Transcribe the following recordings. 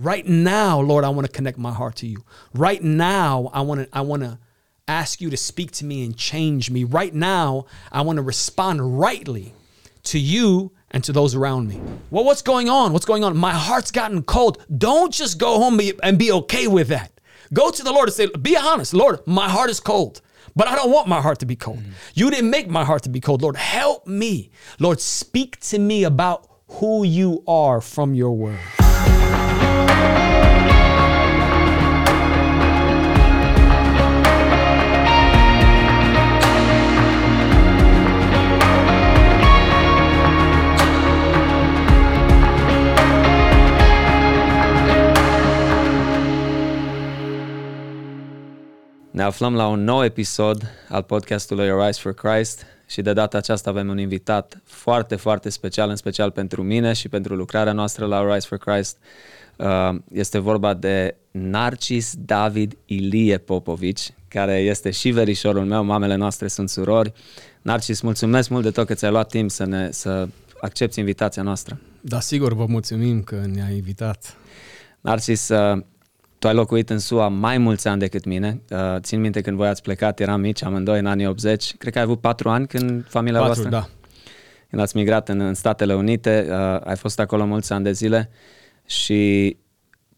Right now, Lord, I want to connect my heart to you. Right now, I want to I want to ask you to speak to me and change me. Right now, I want to respond rightly to you and to those around me. Well, what's going on? What's going on? My heart's gotten cold. Don't just go home and be okay with that. Go to the Lord and say, Be honest, Lord, my heart is cold. But I don't want my heart to be cold. Mm. You didn't make my heart to be cold. Lord, help me. Lord, speak to me about who you are from your word. Ne aflăm la un nou episod al podcastului Arise for Christ și de data aceasta avem un invitat foarte, foarte special, în special pentru mine și pentru lucrarea noastră la Arise for Christ. Uh, este vorba de Narcis David Ilie Popovici, care este și verișorul meu, mamele noastre sunt surori. Narcis, mulțumesc mult de tot că ți-ai luat timp să, ne, să accepti invitația noastră. Da, sigur, vă mulțumim că ne-ai invitat. Narcis, uh, tu ai locuit în SUA mai mulți ani decât mine. Uh, țin minte când voi ați plecat, eram mici, amândoi în anii 80. Cred că ai avut patru ani când familia patru, voastră? da. Când ați migrat în, în Statele Unite, uh, ai fost acolo mulți ani de zile și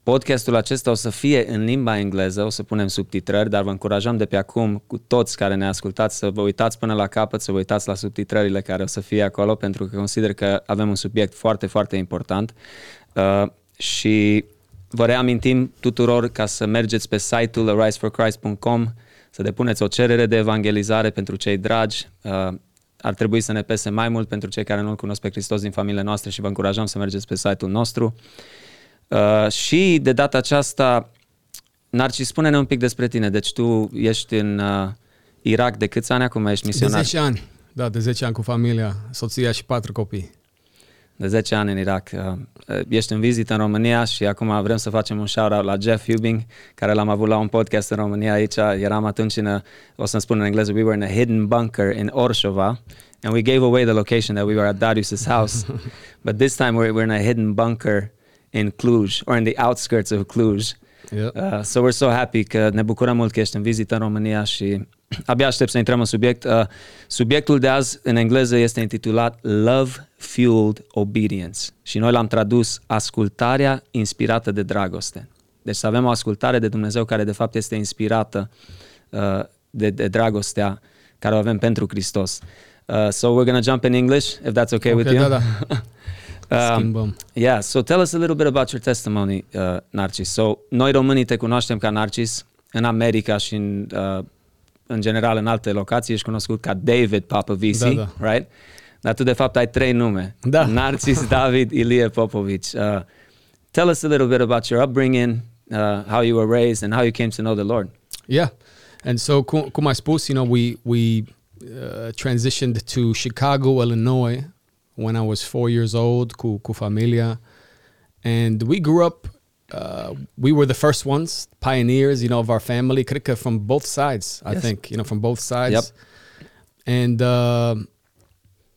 podcastul acesta o să fie în limba engleză, o să punem subtitrări, dar vă încurajăm de pe acum cu toți care ne ascultați să vă uitați până la capăt, să vă uitați la subtitrările care o să fie acolo, pentru că consider că avem un subiect foarte, foarte important. Uh, și Vă reamintim tuturor ca să mergeți pe site-ul ariseforchrist.com, să depuneți o cerere de evangelizare pentru cei dragi. Uh, ar trebui să ne pese mai mult pentru cei care nu-L cunosc pe Hristos din familiile noastre și vă încurajăm să mergeți pe site-ul nostru. Uh, și de data aceasta, Narcis, spune-ne un pic despre tine. Deci tu ești în uh, Irak de câți ani acum ești misionar? De 10 ani. Da, de 10 ani cu familia, soția și patru copii de 10 ani în Irak. Uh, ești în vizită în România și acum vrem să facem un shout-out la Jeff Hubing, care l-am avut la un podcast în România aici. Eram atunci în, a, o să-mi spun în engleză, we were in a hidden bunker in Orshova and we gave away the location that we were at Darius's house. But this time we're, we're in a hidden bunker in Cluj or in the outskirts of Cluj. Yep. Uh, so we're so happy că ne bucurăm mult că ești în vizită în România și abia aștept să intrăm în subiect. Uh, subiectul de azi în engleză este intitulat Love Fueled Obedience și noi l-am tradus ascultarea inspirată de dragoste. Deci să avem o ascultare de Dumnezeu care de fapt este inspirată uh, de, de dragostea care o avem pentru Hristos. Uh, so we're going to jump in English, if that's okay, okay with you. Da, da. um, yeah, so tell us a little bit about your testimony, uh, Narcis. So, noi românii te cunoaștem ca Narcis în America și în uh, în general în alte locații ești cunoscut ca David Popovici, da, da. right? Dar tu de fapt ai trei nume. Da. Narcis David Ilie Popovici. Uh, tell us a little bit about your upbringing, uh, how you were raised and how you came to know the Lord. Yeah. And so cum, cum ai spus, you know, we we uh, transitioned to Chicago, Illinois when I was 4 years old cu, cu familia and we grew up uh, we were the first ones, pioneers, you know, of our family, Krika from both sides, I yes. think, you know, from both sides. Yep. And, uh,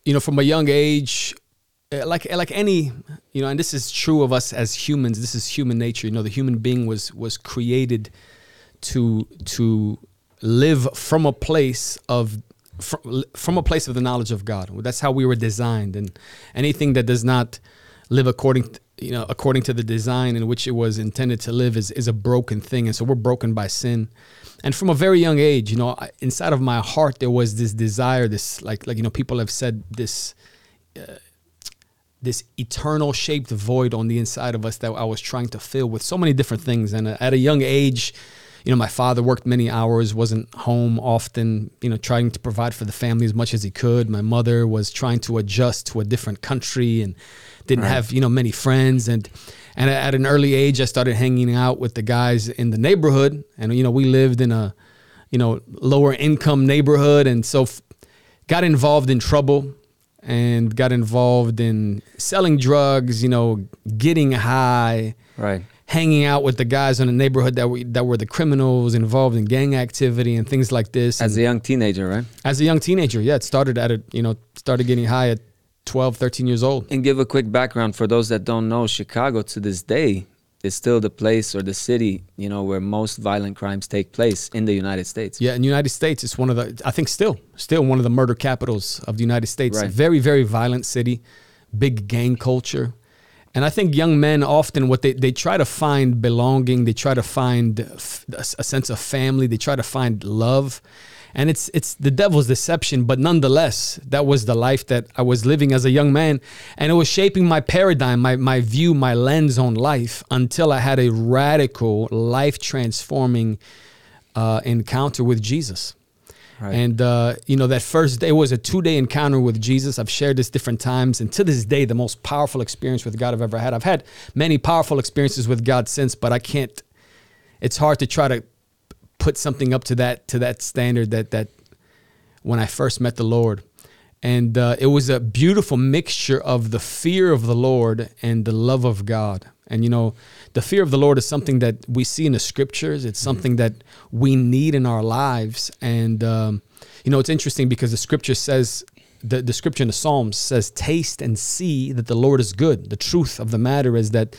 you know, from a young age, uh, like like any, you know, and this is true of us as humans. This is human nature. You know, the human being was was created to to live from a place of from, from a place of the knowledge of God. That's how we were designed, and anything that does not live according you know, according to the design in which it was intended to live is, is a broken thing. And so we're broken by sin. And from a very young age, you know, inside of my heart, there was this desire, this, like, like, you know, people have said this, uh, this eternal shaped void on the inside of us that I was trying to fill with so many different things. And at a young age, you know, my father worked many hours, wasn't home often, you know, trying to provide for the family as much as he could. My mother was trying to adjust to a different country and didn't right. have, you know, many friends. And, and at an early age, I started hanging out with the guys in the neighborhood. And, you know, we lived in a, you know, lower income neighborhood. And so f- got involved in trouble and got involved in selling drugs, you know, getting high. Right hanging out with the guys in the neighborhood that were that were the criminals involved in gang activity and things like this. As and a young teenager, right? As a young teenager, yeah. It started at a you know started getting high at 12, 13 years old. And give a quick background for those that don't know Chicago to this day is still the place or the city, you know, where most violent crimes take place in the United States. Yeah, in the United States, it's one of the I think still still one of the murder capitals of the United States. Right. Very very violent city, big gang culture. And I think young men often what they, they try to find belonging, they try to find a sense of family, they try to find love. And it's it's the devil's deception, but nonetheless, that was the life that I was living as a young man. And it was shaping my paradigm, my, my view, my lens on life until I had a radical, life transforming uh, encounter with Jesus. Right. And uh, you know that first day was a two-day encounter with Jesus. I've shared this different times, and to this day, the most powerful experience with God I've ever had. I've had many powerful experiences with God since, but I can't. It's hard to try to put something up to that to that standard that that when I first met the Lord, and uh, it was a beautiful mixture of the fear of the Lord and the love of God. And you know, the fear of the Lord is something that we see in the scriptures. It's something that we need in our lives. And um, you know, it's interesting because the scripture says the, the scripture in the Psalms says, Taste and see that the Lord is good. The truth of the matter is that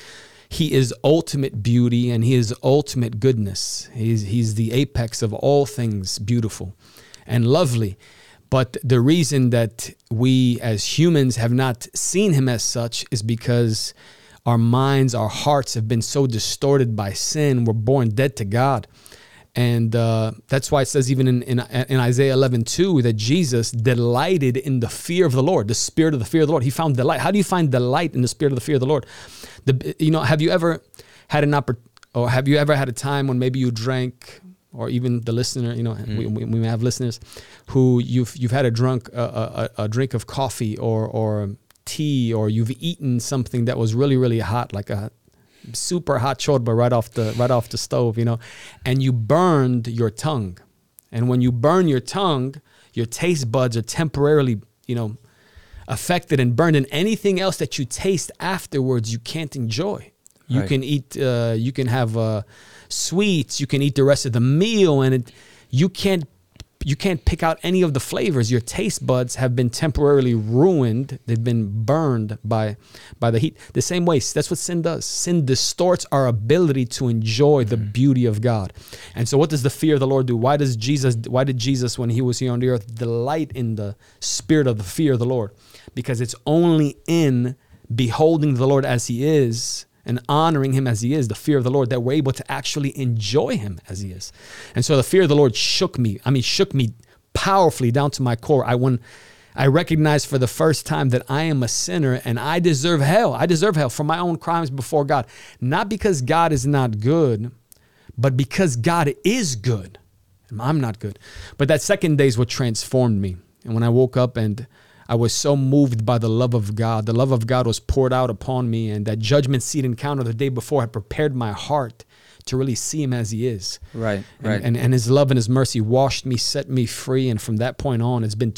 he is ultimate beauty and he is ultimate goodness. He's, he's the apex of all things beautiful and lovely. But the reason that we as humans have not seen him as such is because our minds, our hearts have been so distorted by sin. We're born dead to God. And uh, that's why it says, even in, in, in Isaiah 11, 2, that Jesus delighted in the fear of the Lord, the spirit of the fear of the Lord. He found delight. How do you find delight in the spirit of the fear of the Lord? The, you know, have you ever had an opportunity, or have you ever had a time when maybe you drank, or even the listener, you know, mm. we, we, we may have listeners who you've you've had a drunk a, a, a drink of coffee or or tea, or you've eaten something that was really really hot, like a super hot chorba right off the right off the stove, you know, and you burned your tongue. And when you burn your tongue, your taste buds are temporarily, you know, affected and burned. And anything else that you taste afterwards, you can't enjoy. You Right. can eat, uh, you can have uh, sweets, you can eat the rest of the meal, and it, you can't you can't pick out any of the flavors. Your taste buds have been temporarily ruined. They've been burned by by the heat. The same way, that's what sin does. Sin distorts our ability to enjoy the mm. beauty of God. And so what does the fear of the Lord do? Why does Jesus why did Jesus when he was here on the earth delight in the spirit of the fear of the Lord? Because it's only in beholding the Lord as he is and honoring him as he is, the fear of the Lord, that we're able to actually enjoy him as he is. And so the fear of the Lord shook me. I mean, shook me powerfully down to my core. I when I recognized for the first time that I am a sinner and I deserve hell. I deserve hell for my own crimes before God. Not because God is not good, but because God is good. I'm not good. But that second day is what transformed me. And when I woke up and I was so moved by the love of God. The love of God was poured out upon me, and that judgment seat encounter the day before had prepared my heart to really see Him as He is. Right, And, right. and, and His love and His mercy washed me, set me free. And from that point on, it's been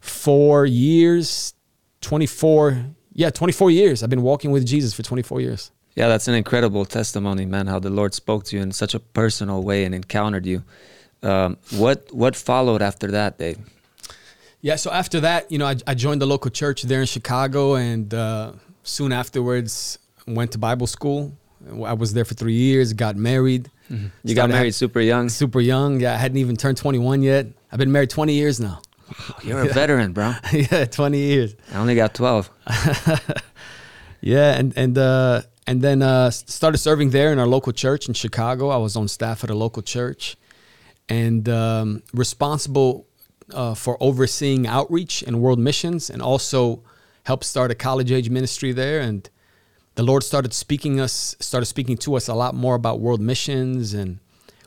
24 years, 24, yeah, 24 years. I've been walking with Jesus for 24 years. Yeah, that's an incredible testimony, man. How the Lord spoke to you in such a personal way and encountered you. Um, what what followed after that, Dave? Yeah, so after that, you know, I, I joined the local church there in Chicago, and uh, soon afterwards went to Bible school. I was there for three years, got married. Mm-hmm. You got married super young. super young. Yeah, I hadn't even turned 21 yet. I've been married 20 years now. Wow, You're a veteran, bro. yeah, 20 years. I only got 12. Yeah, and and uh, and then uh, started serving there in our local church in Chicago. I was on staff at a local church, and um, responsible uh, for overseeing outreach and world missions, and also helped start a college age ministry there. And the Lord started speaking us, started speaking to us a lot more about world missions, and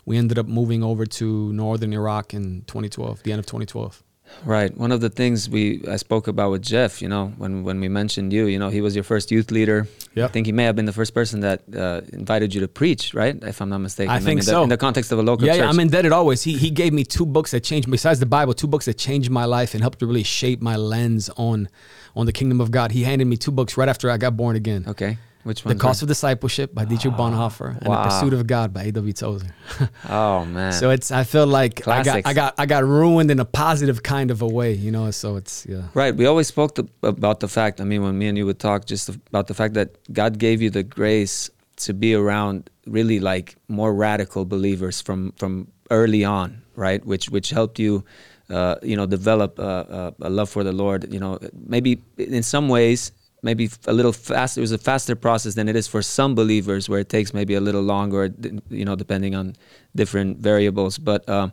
we ended up moving over to northern Iraq in 2012, the end of 2012. Right. One of the things we I spoke about with Jeff, you know, when when we mentioned you, you know, he was your first youth leader. Yeah. I think he may have been the first person that uh, invited you to preach, right? If I'm not mistaken. I think in the, so. In the context of a local yeah, church. yeah, I'm indebted always. He he gave me two books that changed besides the Bible, two books that changed my life and helped to really shape my lens on on the kingdom of God. He handed me two books right after I got born again. okay. Which The one? Cost of Discipleship by Dietrich Bonhoeffer and Wow. The Pursuit of God by A.W. Tozer. Oh man. so it's I feel like I got I got I got ruined in a positive kind of a way, you know. So it's yeah. Right. We always spoke to, about the fact. I mean, when me and you would talk, just about the fact that God gave you the grace to be around really like more radical believers from from early on, right? Which which helped you, uh, you know, develop uh, uh, a love for the Lord. You know, maybe in some ways, maybe a little faster. It was a faster process than it is for some believers, where it takes maybe a little longer. You know, depending on different variables. But uh,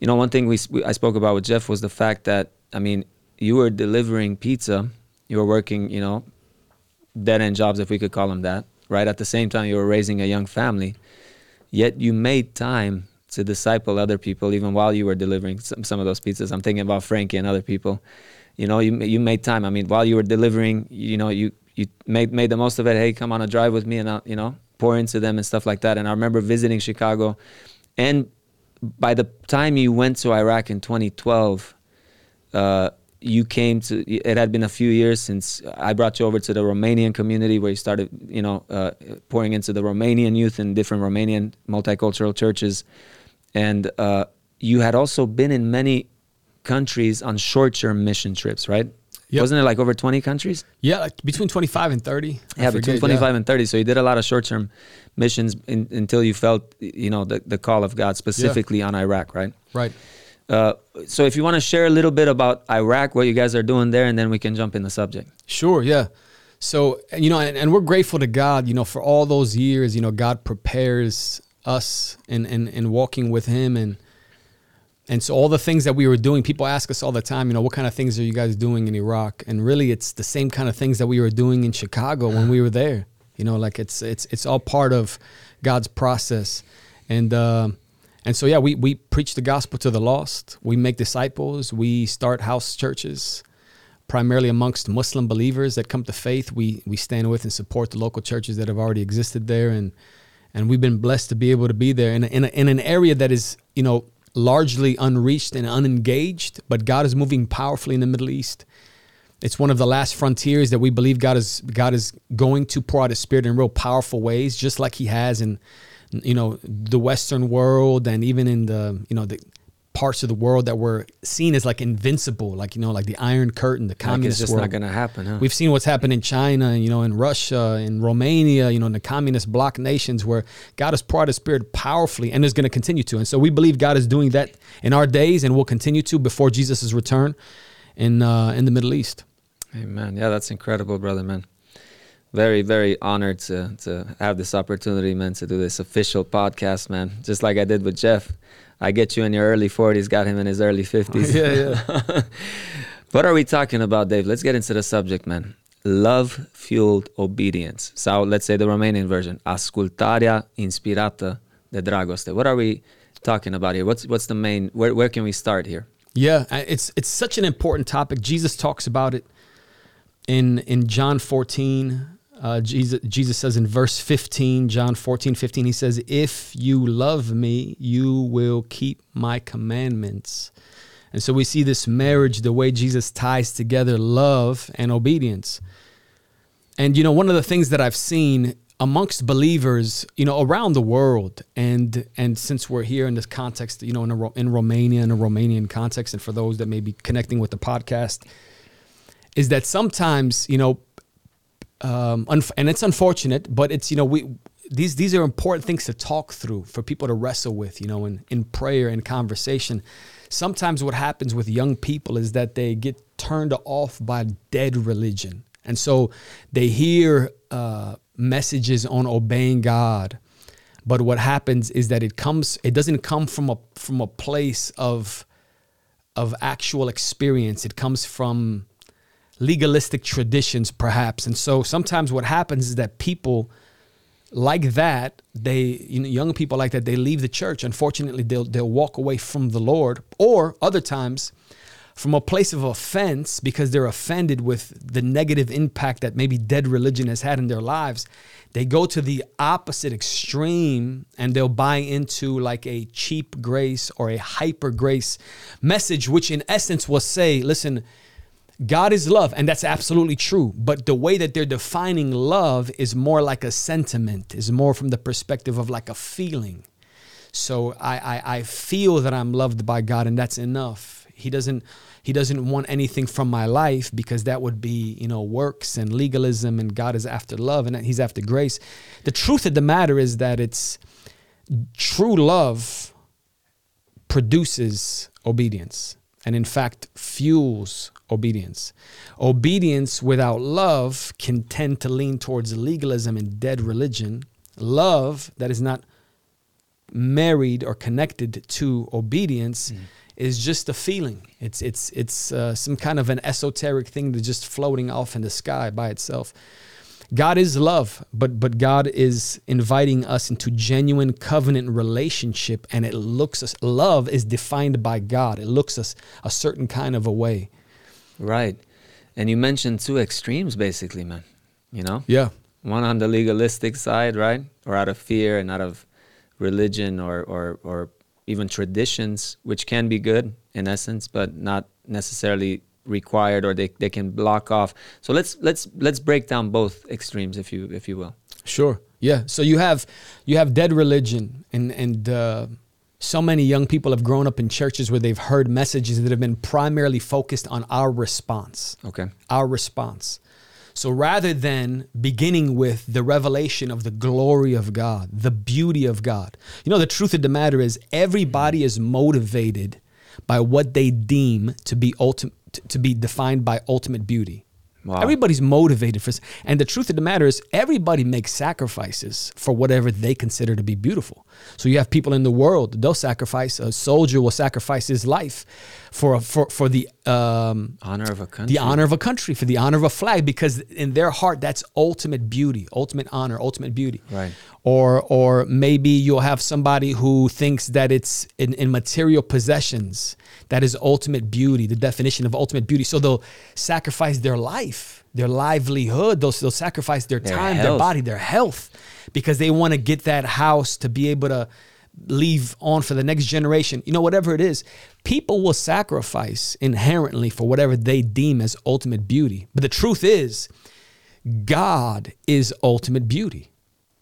you know, one thing we, we I spoke about with Jeff was the fact that I mean, you were delivering pizza. You were working, you know, dead end jobs, if we could call them that. Right at the same time, you were raising a young family. Yet you made time to disciple other people even while you were delivering some, some of those pizzas. I'm thinking about Frankie and other people. You know, you you made time. I mean, while you were delivering, you know, you you made made the most of it. Hey, come on a drive with me, and I'll, you know, pour into them and stuff like that. And I remember visiting Chicago, and by the time you went to Iraq in 2012, uh, you came to. It had been a few years since I brought you over to the Romanian community, where you started, you know, uh, pouring into the Romanian youth in different Romanian multicultural churches and uh, you had also been in many countries on short-term mission trips, right? Yep. Wasn't it like over 20 countries? Yeah, like between 25 and 30. Yeah, between 25 yeah. and 30. So you did a lot of short-term missions in, until you felt, you know, the, the call of God specifically yeah. on Iraq, right? Right. Uh, so if you want to share a little bit about Iraq, what you guys are doing there, and then we can jump in the subject. Sure, yeah. So, you know, and, and we're grateful to God, you know, for all those years, you know, God prepares us and, and, and walking with him and and so all the things that we were doing people ask us all the time you know what kind of things are you guys doing in iraq? And really it's the same kind of things that we were doing in chicago when we were there. You know like it's it's it's all part of god's process. And uh, and so yeah we we preach the gospel to the lost. We make disciples. We start house churches primarily amongst muslim believers that come to faith. We we stand with and support the local churches that have already existed there. And and we've been blessed to be able to be there in, a, in, a, in an area that is you know largely unreached and unengaged but god is moving powerfully in the middle east. It's one of the last frontiers that we believe god is god is going to pour out his spirit in real powerful ways just like he has in you know the western world and even in the you know the parts of the world that were seen as like invincible, like you know, like the Iron Curtain, the communist like it's just world. not going to happen. Huh? We've seen what's happened in China, you know, in Russia, in Romania, you know, in the communist bloc nations, where God has poured His Spirit powerfully and is going to continue to. And so we believe God is doing that in our days and will continue to before Jesus' return in uh, in the Middle East. Amen. Yeah, that's incredible, brother, man very very honored to to have this opportunity man to do this official podcast man just like i did with jeff I get you in your early 40s, got him in his early 50s. yeah, yeah. what are we talking about, Dave? Let's get into the subject, man. Love fueled obedience. So let's say the Romanian version. Ascultarea inspirată de dragoste. What are we talking about here? What's what's the main where where can we start here? Yeah, it's it's such an important topic. Jesus talks about it in in John 14 uh, Jesus, Jesus says in verse 15, John 14, 15, he says, If you love me, you will keep my commandments. And so we see this marriage, the way Jesus ties together love and obedience. And, you know, one of the things that I've seen amongst believers, you know, around the world, and and since we're here in this context, you know, in, a, in Romania, in a Romanian context, and for those that may be connecting with the podcast, is that sometimes, you know, um, and it's unfortunate, but it's you know we these these are important things to talk through for people to wrestle with, you know, in in prayer and conversation. Sometimes what happens with young people is that they get turned off by dead religion, and so they hear uh, messages on obeying God, but what happens is that it comes it doesn't come from a from a place of of actual experience. It comes from legalistic traditions, perhaps. And so sometimes what happens is that people like that, they you know, young people like that, they leave the church. Unfortunately, they'll they'll walk away from the Lord, or other times from a place of offense because they're offended with the negative impact that maybe dead religion has had in their lives. They go to the opposite extreme and they'll buy into like a cheap grace or a hyper grace message, which in essence will say, listen, God is love, and that's absolutely true. But the way that they're defining love is more like a sentiment, is more from the perspective of like a feeling. So I, I, I feel that I'm loved by God, and that's enough. He doesn't He doesn't want anything from my life because that would be, you know, works and legalism and God is after love and he's after grace. The truth of the matter is that it's true love produces obedience and in fact fuels obedience. Obedience without love can tend to lean towards legalism and dead religion. Love that is not married or connected to obedience mm. is just a feeling. It's it's it's uh, some kind of an esoteric thing that's just floating off in the sky by itself. God is love, but but God is inviting us into genuine covenant relationship, and it looks us love is defined by God. It looks us a certain kind of a way. Right, and you mentioned two extremes, basically, man. You know, yeah, one on the legalistic side, right, or out of fear and out of religion or, or, or even traditions, which can be good in essence, but not necessarily required or they, they can block off. So let's let's let's break down both extremes if you if you will. Sure. Yeah. So you have you have dead religion and and uh, so many young people have grown up in churches where they've heard messages that have been primarily focused on our response. Okay. Our response. So rather than beginning with the revelation of the glory of God, the beauty of God, you know, the truth of the matter is everybody is motivated by what they deem to be ultimate to be defined by ultimate beauty. Wow. Everybody's motivated for, and the truth of the matter is, everybody makes sacrifices for whatever they consider to be beautiful. So you have people in the world; that they'll sacrifice. A soldier will sacrifice his life for for for the um, honor of a country. The honor of a country, for the honor of a flag, because in their heart, that's ultimate beauty, ultimate honor, ultimate beauty. Right. Or or maybe you'll have somebody who thinks that it's in, in material possessions that is ultimate beauty, the definition of ultimate beauty. So they'll sacrifice their life, their livelihood, they'll, they'll sacrifice their, their time, health. their body, their health, because they want to get that house to be able to leave on for the next generation. You know, whatever it is, people will sacrifice inherently for whatever they deem as ultimate beauty. But the truth is, God is ultimate beauty.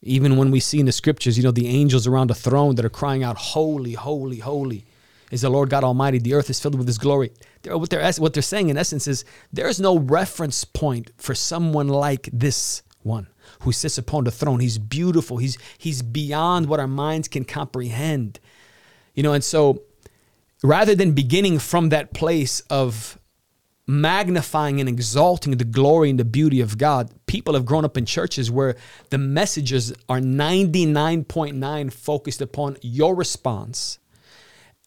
Even when we see in the scriptures, you know, the angels around the throne that are crying out, Holy, holy, holy is the Lord God Almighty. The earth is filled with His glory. What they're, what they're saying in essence is there is no reference point for someone like this one who sits upon the throne. He's beautiful. He's, he's beyond what our minds can comprehend. You know, and so rather than beginning from that place of magnifying and exalting the glory and the beauty of God, people have grown up in churches where the messages are 99.9 focused upon your response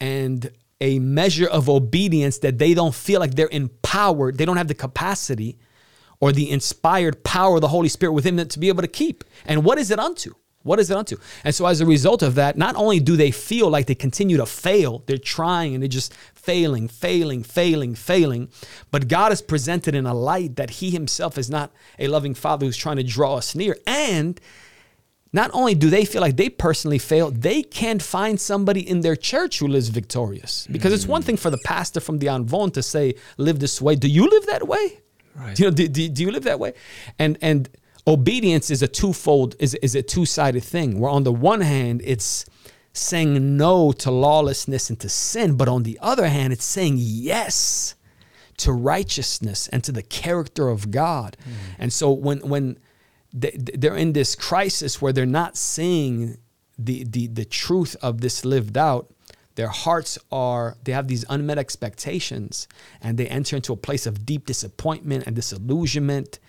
and a measure of obedience that they don't feel like they're empowered, they don't have the capacity or the inspired power of the Holy Spirit within them to be able to keep. And what is it unto? What is it unto? And so, as a result of that, not only do they feel like they continue to fail, they're trying and they're just failing, failing, failing, failing, but God is presented in a light that He Himself is not a loving Father who's trying to draw us near. And not only do they feel like they personally failed, they can't find somebody in their church who lives victorious. Because mm. it's one thing for the pastor from the amvon to say, live this way. Do you live that way? Right. You know, do, do, do you live that way? And and obedience is a twofold, is, is a two-sided thing. Where on the one hand, it's saying no to lawlessness and to sin, but on the other hand, it's saying yes to righteousness and to the character of God. Mm. And so when when they're in this crisis where they're not seeing the, the, the truth of this lived out. Their hearts are, they have these unmet expectations and they enter into a place of deep disappointment and disillusionment.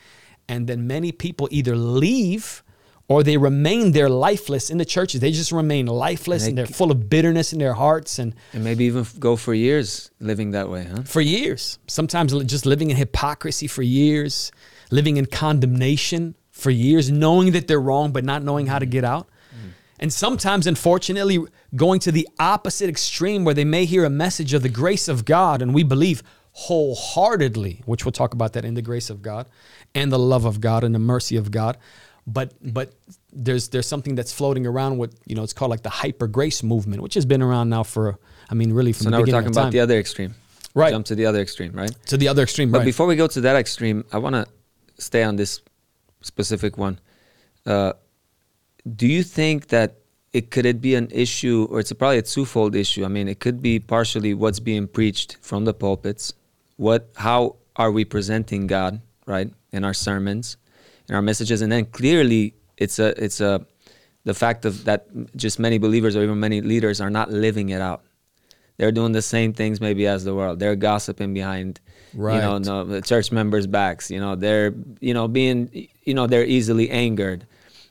And then many people either leave or they remain there lifeless in the churches. They just remain lifeless and, they, and they're full of bitterness in their hearts and and maybe even go for years living that way, huh? For years. Sometimes just living in hypocrisy for years, living in condemnation for years, knowing that they're wrong, but not knowing how to get out. And sometimes, unfortunately, going to the opposite extreme where they may hear a message of the grace of God, and we believe wholeheartedly, which we'll talk about that in the grace of God and the love of God and the mercy of God. But but there's there's something that's floating around with you know it's called like the hyper grace movement, which has been around now for I mean really from the beginning. so now we're talking about the other extreme, right? Jump to the other extreme, right? To the other extreme, but right. before we go to that extreme, I want to stay on this specific one. Uh, do you think that it could it be an issue, or it's a, probably a twofold issue? I mean, it could be partially what's being preached from the pulpits, what how are we presenting God, right, in our sermons, in our messages, and then clearly it's a it's a the fact of that just many believers or even many leaders are not living it out. They're doing the same things maybe as the world. They're gossiping behind, Right. you know, no, the church members' backs. You know, they're you know being you know they're easily angered.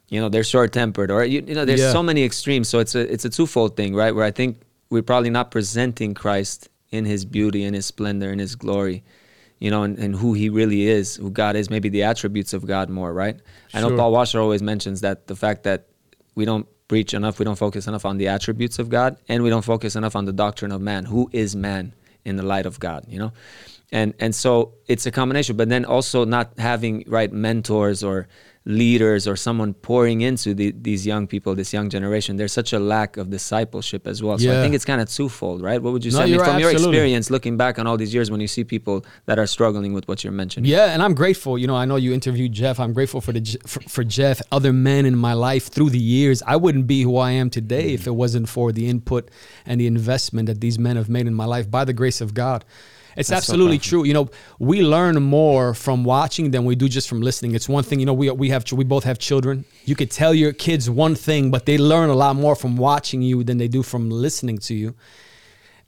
You know, they're short tempered, or you, you know, there's Yeah. so many extremes. So it's a it's a twofold thing, right? Where I think we're probably not presenting Christ in His beauty, in His splendor, in His glory, you know, and, and who He really is, who God is, maybe the attributes of God more, right? I know Paul Washer always mentions that the fact that we don't preach enough, we don't focus enough on the attributes of God, and we don't focus enough on the doctrine of man. Who is man in the light of God? You know, and and so it's a combination. But then also not having right mentors or leaders or someone pouring into the, these young people, this young generation. There's such a lack of discipleship as well. So I think it's kind of twofold, right? What would you No, say I mean, from your experience, looking back on all these years, when you see people that are struggling with what you're mentioning? Yeah, and I'm grateful. You know, I know you interviewed Jeff. I'm grateful for the for, for Jeff, other men in my life through the years. I wouldn't be who I am today if it wasn't for the input and the investment that these men have made in my life by the grace of God. It's That's absolutely powerful. true. You know, we learn more from watching than we do just from listening. It's one thing, you know, we we have we both have children. You could tell your kids one thing, but they learn a lot more from watching you than they do from listening to you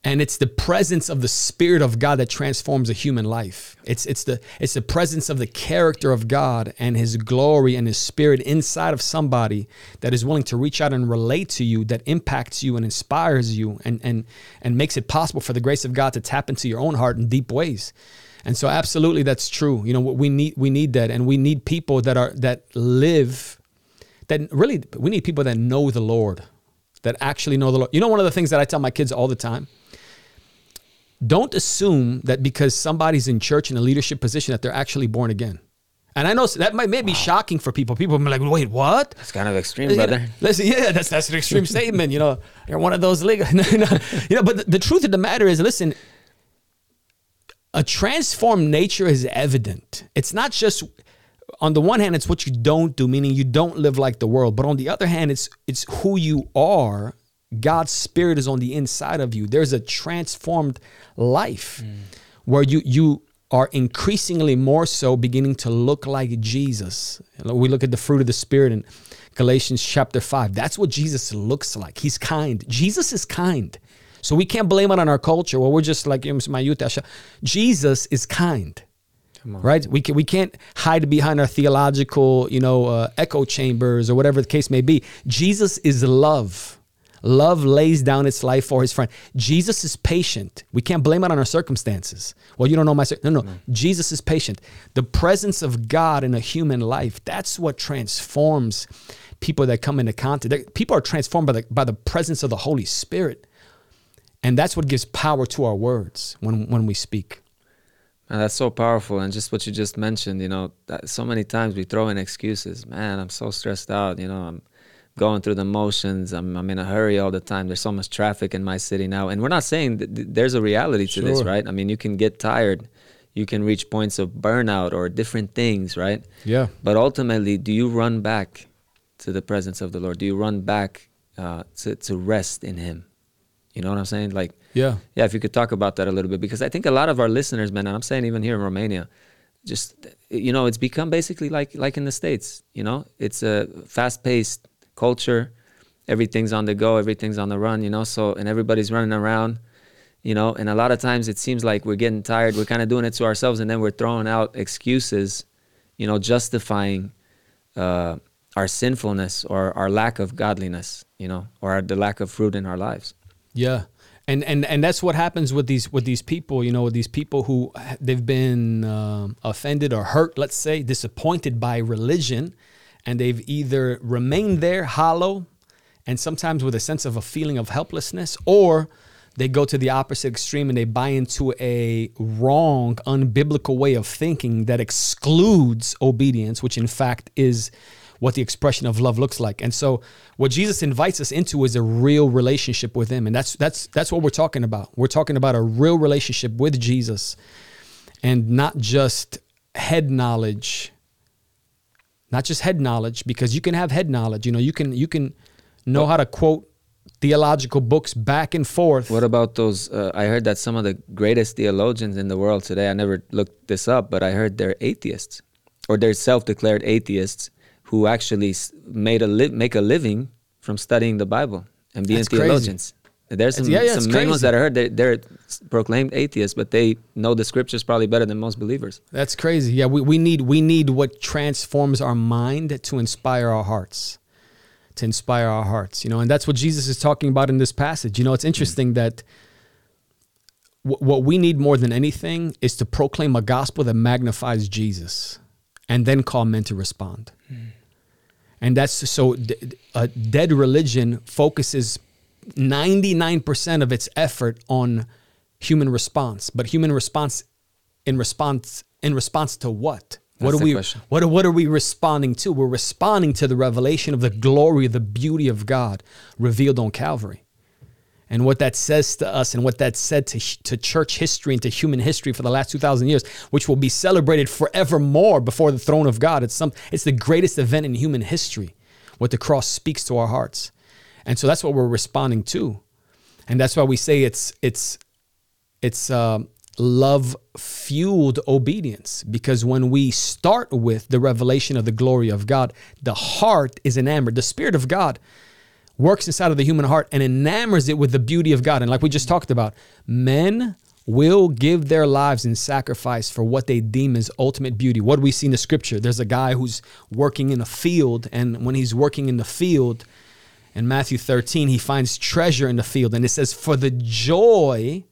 and it's the presence of the spirit of God that transforms a human life. It's it's the it's the presence of the character of God and his glory and his spirit inside of somebody that is willing to reach out and relate to you that impacts you and inspires you and and and makes it possible for the grace of God to tap into your own heart in deep ways. And so absolutely that's true. You know, we need we need that and we need people that are that live that really we need people that know the Lord, that actually know the Lord. You know, one of the things that I tell my kids all the time don't assume that because somebody's in church in a leadership position that they're actually born again. And I know that might may be shocking for people. People be like, wait, what? That's kind of extreme, brother. Listen, yeah, that's that's an extreme statement. You know, you're one of those legal. You know, but the, the truth of the matter is, listen, a transformed nature is evident. It's not just on the one hand, it's what you don't do, meaning you don't live like the world. But on the other hand, it's it's who you are. God's spirit is on the inside of you. There's a transformed life where you you are increasingly more so beginning to look like Jesus. We look at the fruit of the spirit in Galatians chapter 5. That's what Jesus looks like. He's kind. Jesus is kind. So we can't blame it on our culture. Well, we're just like my youth. Jesus is kind right? We can, we can't hide behind our theological, you know, uh, echo chambers or whatever the case may be. Jesus is love. Love lays down its life for his friend. Jesus is patient. We can't blame it on our circumstances. Well, you don't know my cir- no, no. Mm. Jesus is patient. The presence of God in a human life, that's what transforms people that come into contact. People are transformed by the by the presence of the Holy Spirit. And that's what gives power to our words when when we speak. Man, that's so powerful. And just what you just mentioned, you know, that so many times we throw in excuses. Man, I'm so stressed out. You know, I'm going through the motions. I'm, I'm in a hurry all the time. There's so much traffic in my city now. And we're not saying th- there's a reality to this, right? I mean, you can get tired. You can reach points of burnout or different things, right? Yeah. But ultimately, do you run back to the presence of the Lord? Do you run back uh, to, to rest in Him? You know what I'm saying? Like, Yeah. yeah, if you could talk about that a little bit, because I think a lot of our listeners, man, and I'm saying even here in Romania, just you know, it's become basically like like in the states. You know, it's a fast-paced culture. Everything's on the go. Everything's on the run. You know, so and everybody's running around. You know, and a lot of times it seems like we're getting tired. We're kind of doing it to ourselves, and then we're throwing out excuses. You know, justifying uh, our sinfulness or our lack of godliness. You know, or the lack of fruit in our lives. Yeah. And, and and that's what happens with these with these people, you know, with these people who they've been um, offended or hurt, let's say, disappointed by religion, and they've either remained there hollow, and sometimes with a sense of a feeling of helplessness, or they go to the opposite extreme and they buy into a wrong, unbiblical way of thinking that excludes obedience, which in fact is what the expression of love looks like. And so what Jesus invites us into is a real relationship with him. And that's that's that's what we're talking about. We're talking about a real relationship with Jesus and not just head knowledge. Not just head knowledge because you can have head knowledge, you know, you can you can know how to quote theological books back and forth. What about those? Uh, I heard that some of the greatest theologians in the world today, I never looked this up, but I heard they're atheists or they're self declared atheists who actually made a li- make a living from studying the Bible and being That's theologians. There's some, yeah, yeah, some main ones that I heard they're, they're proclaimed atheists, but they know the scriptures probably better than most believers. That's crazy. Yeah, we, we need we need what transforms our mind to inspire our hearts. To inspire our hearts, you know, and that's what Jesus is talking about in this passage. You know, it's hmm. interesting that wh- what we need more than anything is to proclaim a gospel that magnifies Jesus and then call men to respond. Hmm. And that's so d- a dead religion focuses 99% of its effort on human response, but human response in response in response to what? what are we question. what are, what are we responding to? We're responding to the revelation of the glory, the beauty of God revealed on Calvary. And what that says to us and what that said to, to church history and to human history for the last 2,000 years, which will be celebrated forevermore before the throne of God. It's, some, it's the greatest event in human history, what the cross speaks to our hearts. And so that's what we're responding to. And that's why we say it's, it's, it's um love fueled obedience because when we start with the revelation of the glory of God, the heart is enamored. The Spirit of God works inside of the human heart and enamors it with the beauty of God. And like we just talked about, men will give their lives in sacrifice for what they deem as ultimate beauty. What do we see in the scripture? There's a guy who's working in a field, and when he's working in the field, in Matthew 13, he finds treasure in the field. And it says, For the joy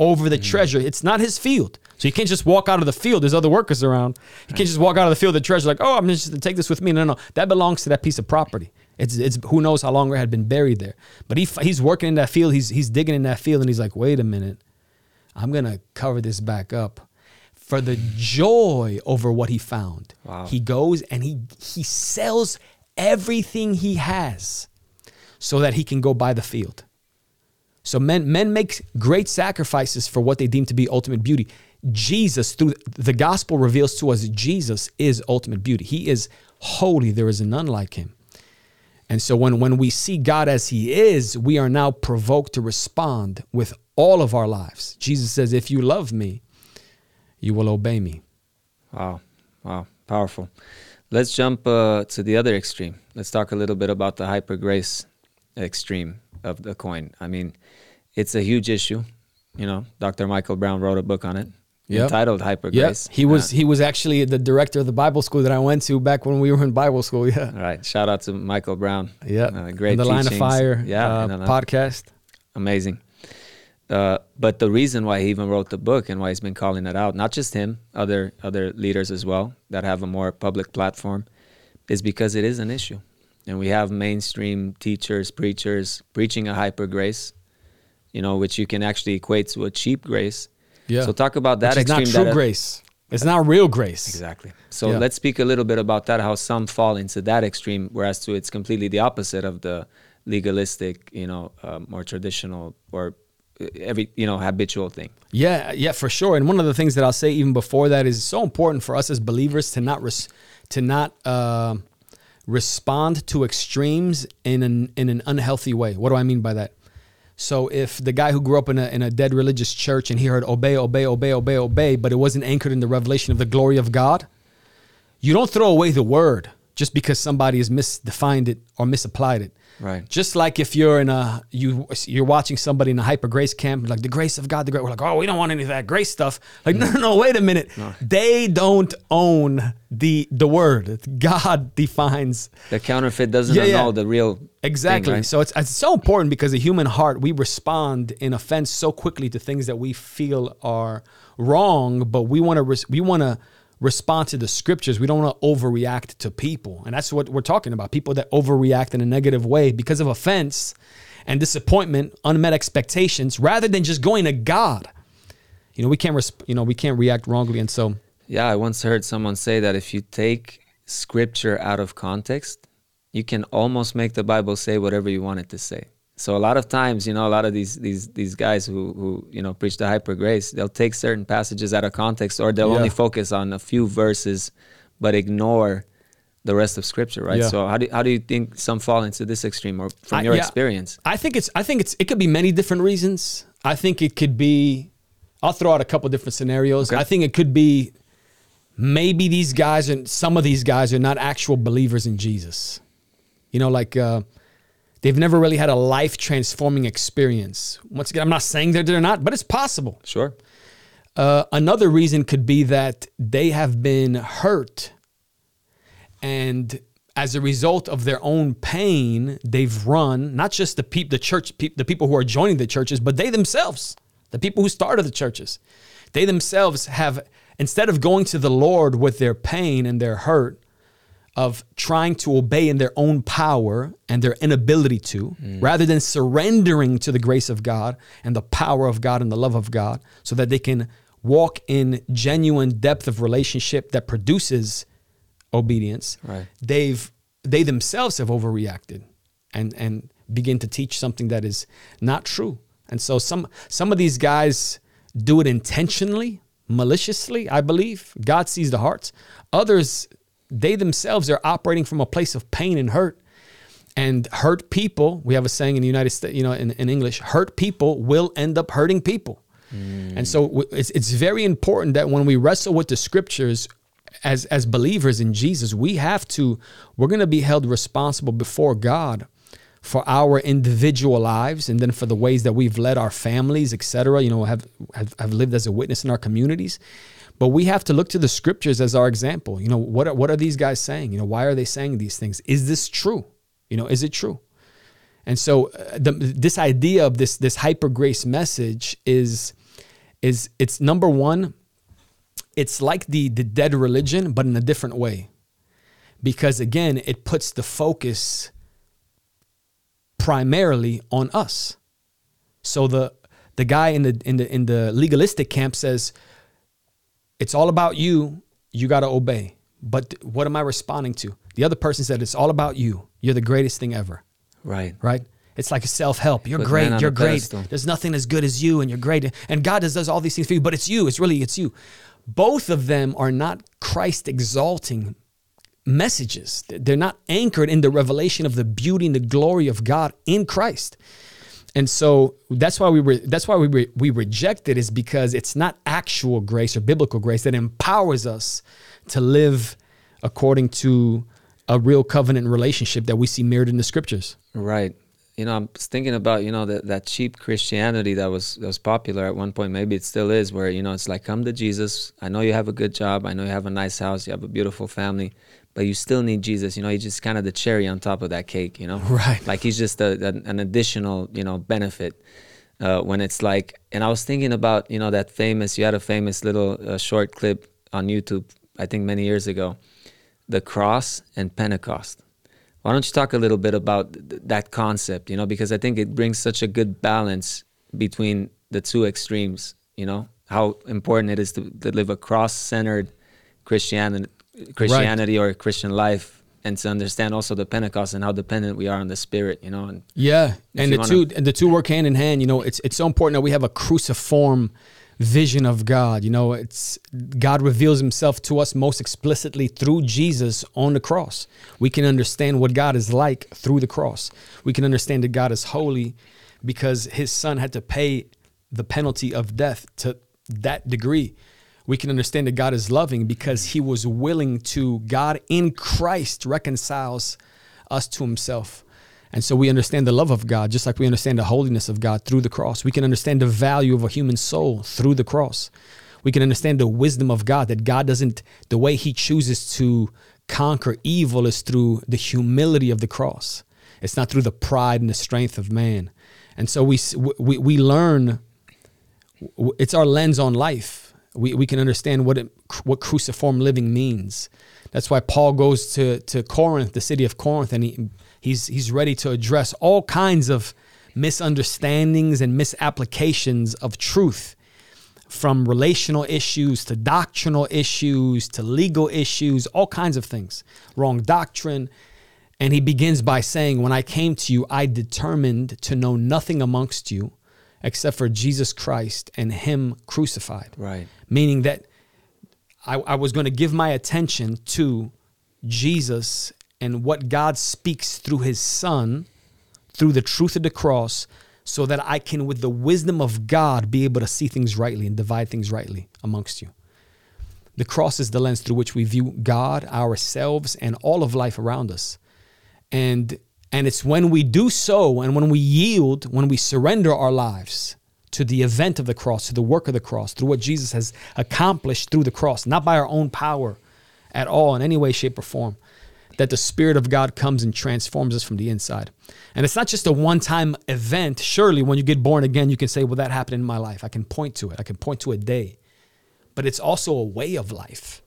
over the mm. treasure, it's not his field. So you can't just walk out of the field. There's other workers around. You can't just walk out of the field, the treasure, like, oh, I'm just going to take this with me. No, no, that belongs to that piece of property. It's, it's who knows how long it had been buried there. But he, he's working in that field. He's, he's digging in that field and he's like, wait a minute. I'm going to cover this back up. For the joy over what he found, Wow. he goes and he, he sells everything he has so that he can go buy the field. So men men make great sacrifices for what they deem to be ultimate beauty. Jesus through the gospel reveals to us Jesus is ultimate beauty. He is holy. There is none like him. And so when when we see God as he is, we are now provoked to respond with all of our lives. Jesus says, "If you love me, you will obey me." Wow, wow, powerful. Let's jump uh, to the other extreme. Let's talk a little bit about the hyper grace extreme of the coin. I mean, it's a huge issue. You know, Dr. Michael Brown wrote a book on it Yep. entitled Hyper Grace. he was he was actually the director of the Bible school that I went to back when we were in Bible school. Yeah, All right, shout out to Michael Brown. yeah. uh, great. the Line of. Fire, yeah, uh, podcast. amazing. Uh, but the reason why he even wrote the book and why he's been calling it out, not just him, other other leaders as well that have a more public platform, is because it is an issue, and we have mainstream teachers, preachers preaching a hyper grace, you know, which you can actually equate to a cheap grace. Yeah. So talk about that It's not true that- grace. It's not real grace. Exactly. So Yeah. let's speak a little bit about that. How some fall into that extreme, whereas to it's completely the opposite of the legalistic, you know, uh, more traditional or uh, every you know habitual thing. Yeah, yeah, for sure. And one of the things that I'll say even before that is so important for us as believers to not res- to not uh, respond to extremes in an in an unhealthy way. What do I mean by that? So if the guy who grew up in a in a dead religious church and he heard obey, obey, obey, obey, obey, but it wasn't anchored in the revelation of the glory of God, you don't throw away the word just because somebody has misdefined it or misapplied it. Right. Just like if you're in a you you're watching somebody in a hyper grace camp, like the grace of God, the great. We're like, oh, we don't want any of that grace stuff. Like, no, no, no, wait a minute. They don't own the the word. God defines The counterfeit doesn't Yeah, yeah. know the real thing, Exactly. right? So it's, it's so important because the human heart, we respond in offense so quickly to things that we feel are wrong, but we want to we want to respond to the scriptures. We don't want to overreact to people. And that's what we're talking about. People that overreact in a negative way because of offense and disappointment, unmet expectations, rather than just going to God. You know, we can't res- you know, we can't react wrongly and so Yeah, I once heard someone say that if you take scripture out of context, you can almost make the Bible say whatever you want it to say. So a lot of times, you know, a lot of these these these guys who who you know preach the hyper grace, they'll take certain passages out of context, or they'll Yeah. only focus on a few verses, but ignore the rest of Scripture, right? Yeah. So how do how do you think some fall into this extreme, or from I- your yeah. experience? I think it's I think it's it could be many different reasons. I think it could be I'll throw out a couple different scenarios. Okay. I think it could be maybe these guys and some of these guys are not actual believers in Jesus. You know, like uh, they've never really had a life transforming experience. Once again, I'm not saying that they're not, but it's possible. Sure. Uh, another reason could be that they have been hurt, and as a result of their own pain, they've run not just the peop, the church, peop, the people who are joining the churches, but they themselves, the people who started the churches, they themselves have instead of going to the Lord with their pain and their hurt, of trying to obey in their own power and their inability to, mm. rather than surrendering to the grace of God and the power of God and the love of God, so that they can walk in genuine depth of relationship that produces obedience. Right. They've they themselves have overreacted and and begin to teach something that is not true. And so some some of these guys do it intentionally, maliciously, I believe. God sees the hearts. Others they themselves are operating from a place of pain and hurt. And hurt people, we have a saying in the United States, you know, in, in English, hurt people will end up hurting people. Mm. And so it's, it's very important that when we wrestle with the scriptures as, as believers in Jesus, we have to, we're going to be held responsible before God for our individual lives and then for the ways that we've led our families, et cetera, you know, have, have, have lived as a witness in our communities. But we have to look to the scriptures as our example. You know, what are, what are these guys saying? You know, why are they saying these things? Is this true? You know, is it true? And so uh, the, this idea of this this hyper grace message is is it's number one, it's like the the dead religion, but in a different way. Because again, it puts the focus primarily on us. So the the guy in the in the in the legalistic camp says it's all about you, you got to obey. But what am I responding to? The other person said it's all about you. You're the greatest thing ever Right. right? It's like a self help. You're Put great. You're great. pedestal. There's nothing as good as you, and you're great. And God does, does all these things for you, but it's you. It's really it's you. Both of them are not Christ exalting messages. They're not anchored in the revelation of the beauty and the glory of God in Christ. And so that's why we that's why we re, we reject it is because it's not actual grace or biblical grace that empowers us to live according to a real covenant relationship that we see mirrored in the scriptures. Right. You know, I'm thinking about you know that that cheap Christianity that was that was popular at one point. Maybe it still is, where you know it's like come to Jesus. I know you have a good job. I know you have a nice house. You have a beautiful family, but you still need Jesus. You know, he's just kind of the cherry on top of that cake. You know, Right. Like he's just a, an an additional you know benefit. Uh, when it's like, and I was thinking about you know that famous. You had a famous little uh, short clip on YouTube. I think many years ago, the cross and Pentecost. Why don't you talk a little bit about th- that concept, you know, because I think it brings such a good balance between the two extremes, you know, how important it is to, to live a cross-centered Christianity, Christianity or Christian life and to understand also the Pentecost and how dependent we are on the spirit, you know, and Yeah, and the wanna- two and the two work hand in hand. You know, it's it's so important that we have a cruciform vision of God. You know, it's God reveals Himself to us most explicitly through Jesus on the cross. We can understand what God is like through the cross. We can understand that God is holy because His Son had to pay the penalty of death to that degree. We can understand that God is loving because He was willing to. God in Christ reconciles us to Himself. And so we understand the love of God, just like we understand the holiness of God through the cross. We can understand the value of a human soul through the cross. We can understand the wisdom of God, that God doesn't, the way He chooses to conquer evil is through the humility of the cross. It's not through the pride and the strength of man. And so we, we, we learn, it's our lens on life. We, we can understand what, it, what cruciform living means. That's why Paul goes to, to Corinth, the city of Corinth, and he, he's, he's ready to address all kinds of misunderstandings and misapplications of truth from relational issues to doctrinal issues to legal issues, all kinds of things, wrong doctrine. And he begins by saying, When I came to you, I determined to know nothing amongst you except for Jesus Christ and Him crucified. Right. Meaning that I, I was going to give my attention to Jesus and what God speaks through his son, through the truth of the cross, so that I can, with the wisdom of God, be able to see things rightly and divide things rightly amongst you. The cross is the lens through which we view God, ourselves, and all of life around us. And and it's when we do so and when we yield, when we surrender our lives to the event of the cross, to the work of the cross, through what Jesus has accomplished through the cross, not by our own power at all in any way, shape, or form, that the Spirit of God comes and transforms us from the inside. And it's not just a one time event. Surely, when you get born again, you can say, Well, that happened in my life. I can point to it, I can point to a day. But it's also a way of life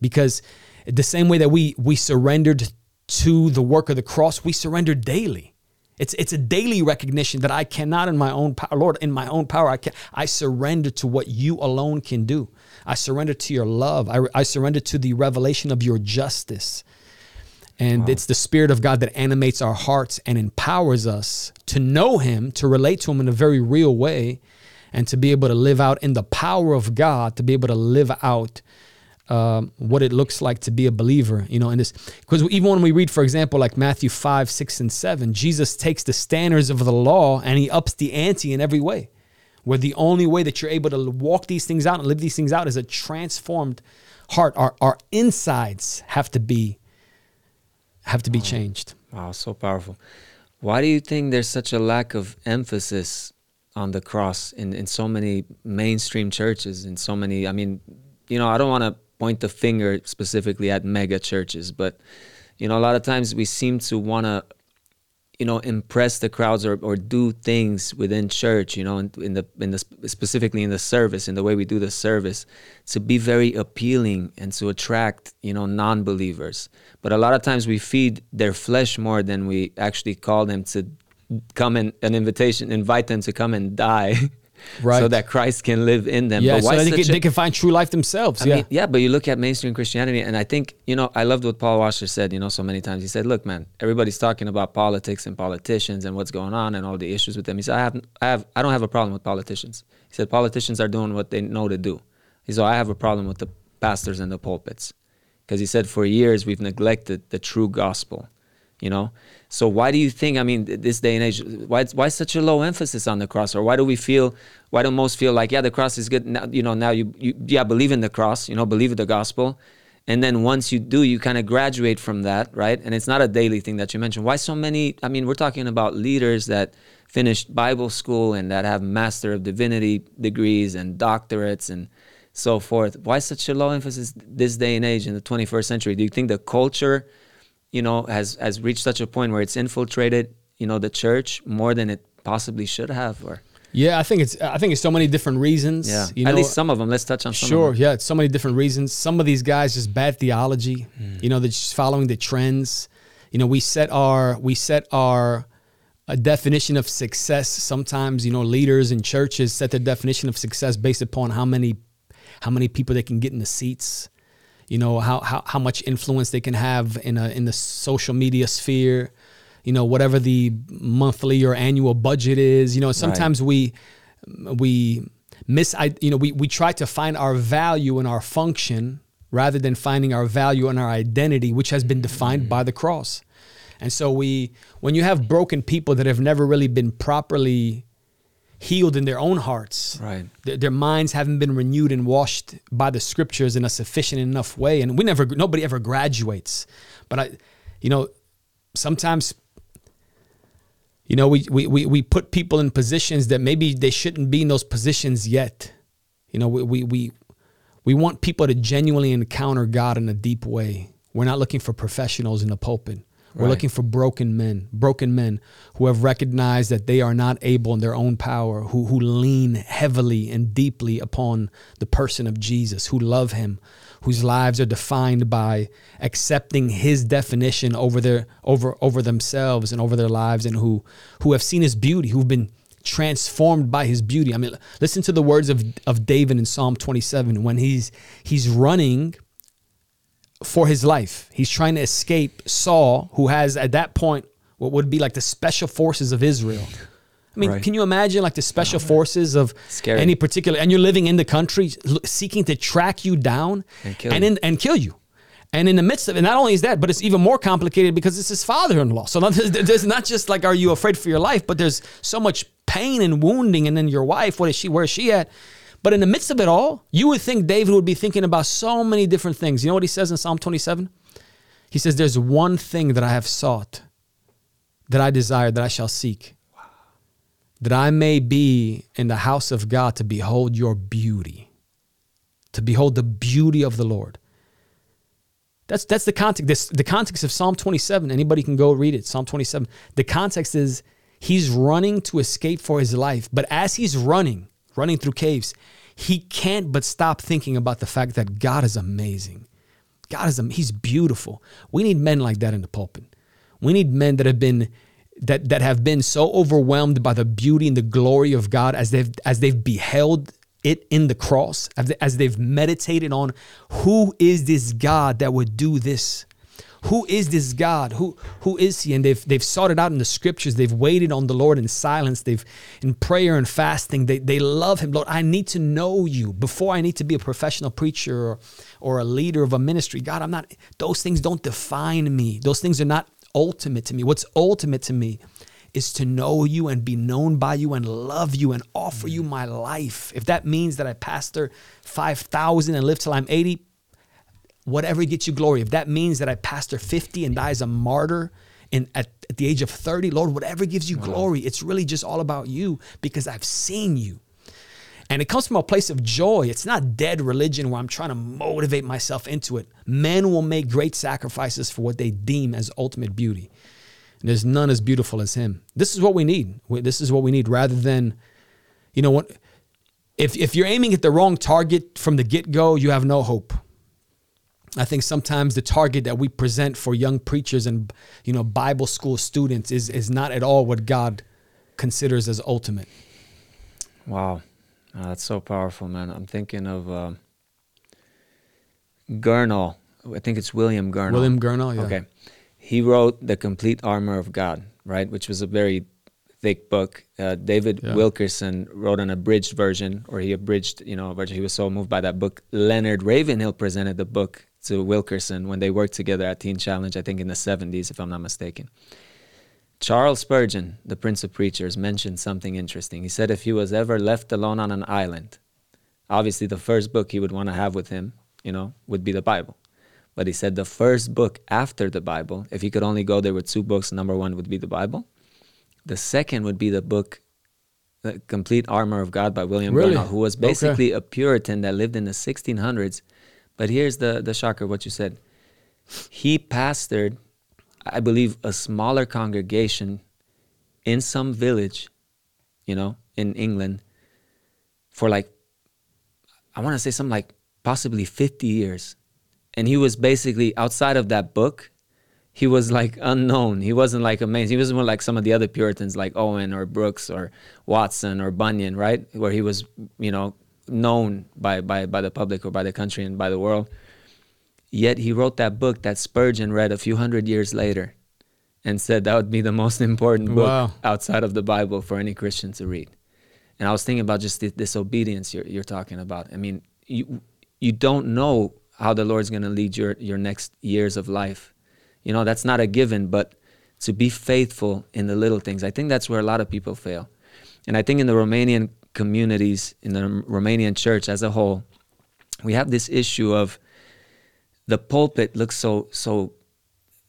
because the same way that we, we surrendered to the work of the cross, we surrender daily. It's, it's a daily recognition that I cannot in my own power, Lord, in my own power, I can I surrender to what you alone can do. I surrender to your love. I, I surrender to the revelation of your justice. And wow. it's the Spirit of God that animates our hearts and empowers us to know Him, to relate to Him in a very real way, and to be able to live out in the power of God, to be able to live out um, what it looks like to be a believer, you know, in this. Because even when we read, for example, like Matthew 5, 6, and 7, Jesus takes the standards of the law and he ups the ante in every way. Where the only way that you're able to walk these things out and live these things out is a transformed heart. Our, our insides have to be have to be wow. changed. Wow, so powerful. Why do you think there's such a lack of emphasis on the cross in, in so many mainstream churches, in so many, I mean, you know, I don't want to point the finger specifically at mega churches, but you know, a lot of times we seem to want to, you know, impress the crowds or, or do things within church, you know, in, in, the in the specifically in the service, in the way we do the service, to be very appealing and to attract, you know, non-believers. But a lot of times we feed their flesh more than we actually call them to come and an invitation, invite them to come and die. right. so that Christ can live in them. Yeah, so they can, they can, find true life themselves. I yeah, mean, yeah. But you look at mainstream Christianity, and I think you know, I loved what Paul Washer said. You know, so many times he said, "Look, man, everybody's talking about politics and politicians and what's going on and all the issues with them." He said, "I have, I have, I don't have a problem with politicians." He said, "Politicians are doing what they know to do." He said, "I have a problem with the pastors and the pulpits," because he said, "For years we've neglected the true gospel." You know, so why do you think? I mean, this day and age, why why such a low emphasis on the cross, or why do we feel? Why do most feel like, yeah, the cross is good? Now, you know, now you, you yeah believe in the cross, you know, believe in the gospel, and then once you do, you kind of graduate from that, right? And it's not a daily thing that you mentioned. Why so many? I mean, we're talking about leaders that finished Bible school and that have Master of Divinity degrees and doctorates and so forth. Why such a low emphasis this day and age in the 21st century? Do you think the culture you know, has has reached such a point where it's infiltrated, you know, the church more than it possibly should have, or yeah, I think it's I think it's so many different reasons. Yeah, you know, at least some of them. Let's touch on some. Sure, yeah, it's so many different reasons. Some of these guys just bad theology. Mm. You know, they're just following the trends. You know, we set our we set our a definition of success. Sometimes you know leaders in churches set their definition of success based upon how many how many people they can get in the seats you know how, how how much influence they can have in a in the social media sphere you know whatever the monthly or annual budget is you know sometimes right. we we miss I you know we we try to find our value in our function rather than finding our value in our identity which has been defined by the cross and so we when you have broken people that have never really been properly healed in their own hearts. Right. Their, their, minds haven't been renewed and washed by the scriptures in a sufficient enough way. And we never, nobody ever graduates. But I, you know, sometimes, you know, we, we, we, we put people in positions that maybe they shouldn't be in those positions yet. You know, we, we, we, we want people to genuinely encounter God in a deep way. We're not looking for professionals in the pulpit. We're right. looking for broken men, broken men who have recognized that they are not able in their own power, who, who lean heavily and deeply upon the person of Jesus, who love him, whose lives are defined by accepting his definition over their over over themselves and over their lives, and who who have seen his beauty, who've been transformed by his beauty. I mean, listen to the words of, of David in Psalm 27 when he's he's running for his life. He's trying to escape Saul, who has at that point what would be like the special forces of Israel. I mean, right. can you imagine like the special forces of Scary. any particular, and you're living in the country seeking to track you down and kill and, you. And kill you. And in the midst of it, not only is that, but it's even more complicated because it's his father-in-law. So not, there's not just like, are you afraid for your life, but there's so much pain and wounding. And then your wife, what is she? Where is she at? But in the midst of it all, you would think David would be thinking about so many different things. You know what he says in Psalm 27? He says, "There's one thing that I have sought, that I desire, that I shall seek." That I may be in the house of God to behold your beauty, to behold the beauty of the Lord. That's that's the context. This, the context of Psalm 27. Anybody can go read it. Psalm 27. The context is he's running to escape for his life, but as he's running, running through caves, he can't but stop thinking about the fact that God is amazing. God is he's beautiful. We need men like that in the pulpit. We need men that have been that that have been so overwhelmed by the beauty and the glory of God as they've as they've beheld it in the cross, as they've meditated on who is this God that would do this? Who is this God? Who who is he? And they've they've sought it out in the scriptures. They've waited on the Lord in silence. They've in prayer and fasting. They they love him. Lord, I need to know you before I need to be a professional preacher or, or a leader of a ministry. God, I'm not those things don't define me. Those things are not ultimate to me. What's ultimate to me is to know you and be known by you and love you and offer you my life. If that means that I pastor 5,000 and live till I'm 80, whatever gets you glory. If that means that I pastor 50 and die as a martyr in, at, at the age of 30, Lord, whatever gives you wow. glory, it's really just all about you because I've seen you. And it comes from a place of joy. It's not dead religion where I'm trying to motivate myself into it. Men will make great sacrifices for what they deem as ultimate beauty. And there's none as beautiful as him. This is what we need. This is what we need rather than, you know, what if, if you're aiming at the wrong target from the get go, you have no hope. I think sometimes the target that we present for young preachers and you know Bible school students is is not at all what God considers as ultimate. Wow. Uh, that's so powerful, man. I'm thinking of uh, Gurnall. I think it's William Gurnall. William Gurnall, yeah. Okay. He wrote The Complete Armor of God, right? Which was a very thick book. Uh, David yeah. Wilkerson wrote an abridged version, or he abridged, you know, version. He was so moved by that book. Leonard Ravenhill presented the book to Wilkerson when they worked together at Teen Challenge, I think in the 70s, if I'm not mistaken. Charles Spurgeon, the Prince of Preachers, mentioned something interesting. He said if he was ever left alone on an island, obviously the first book he would want to have with him, you know, would be the Bible. But he said the first book after the Bible, if he could only go there with two books, number one would be the Bible. The second would be the book, The Complete Armor of God by William really? Who was basically okay. a Puritan that lived in the 1600s. But here's the, the shocker what you said. He pastored I believe, a smaller congregation in some village, you know, in England for like, I want to say something like possibly 50 years. And he was basically outside of that book, he was like unknown. He wasn't like amazing. He wasn't like some of the other Puritans like Owen or Brooks or Watson or Bunyan, right? Where he was, you know, known by, by, by the public or by the country and by the world. Yet he wrote that book that Spurgeon read a few hundred years later and said that would be the most important book wow. outside of the Bible for any Christian to read. And I was thinking about just this obedience you're, you're talking about. I mean, you you don't know how the Lord's going to lead your your next years of life. You know, that's not a given, but to be faithful in the little things. I think that's where a lot of people fail. And I think in the Romanian communities, in the Romanian church as a whole, we have this issue of the pulpit looks so so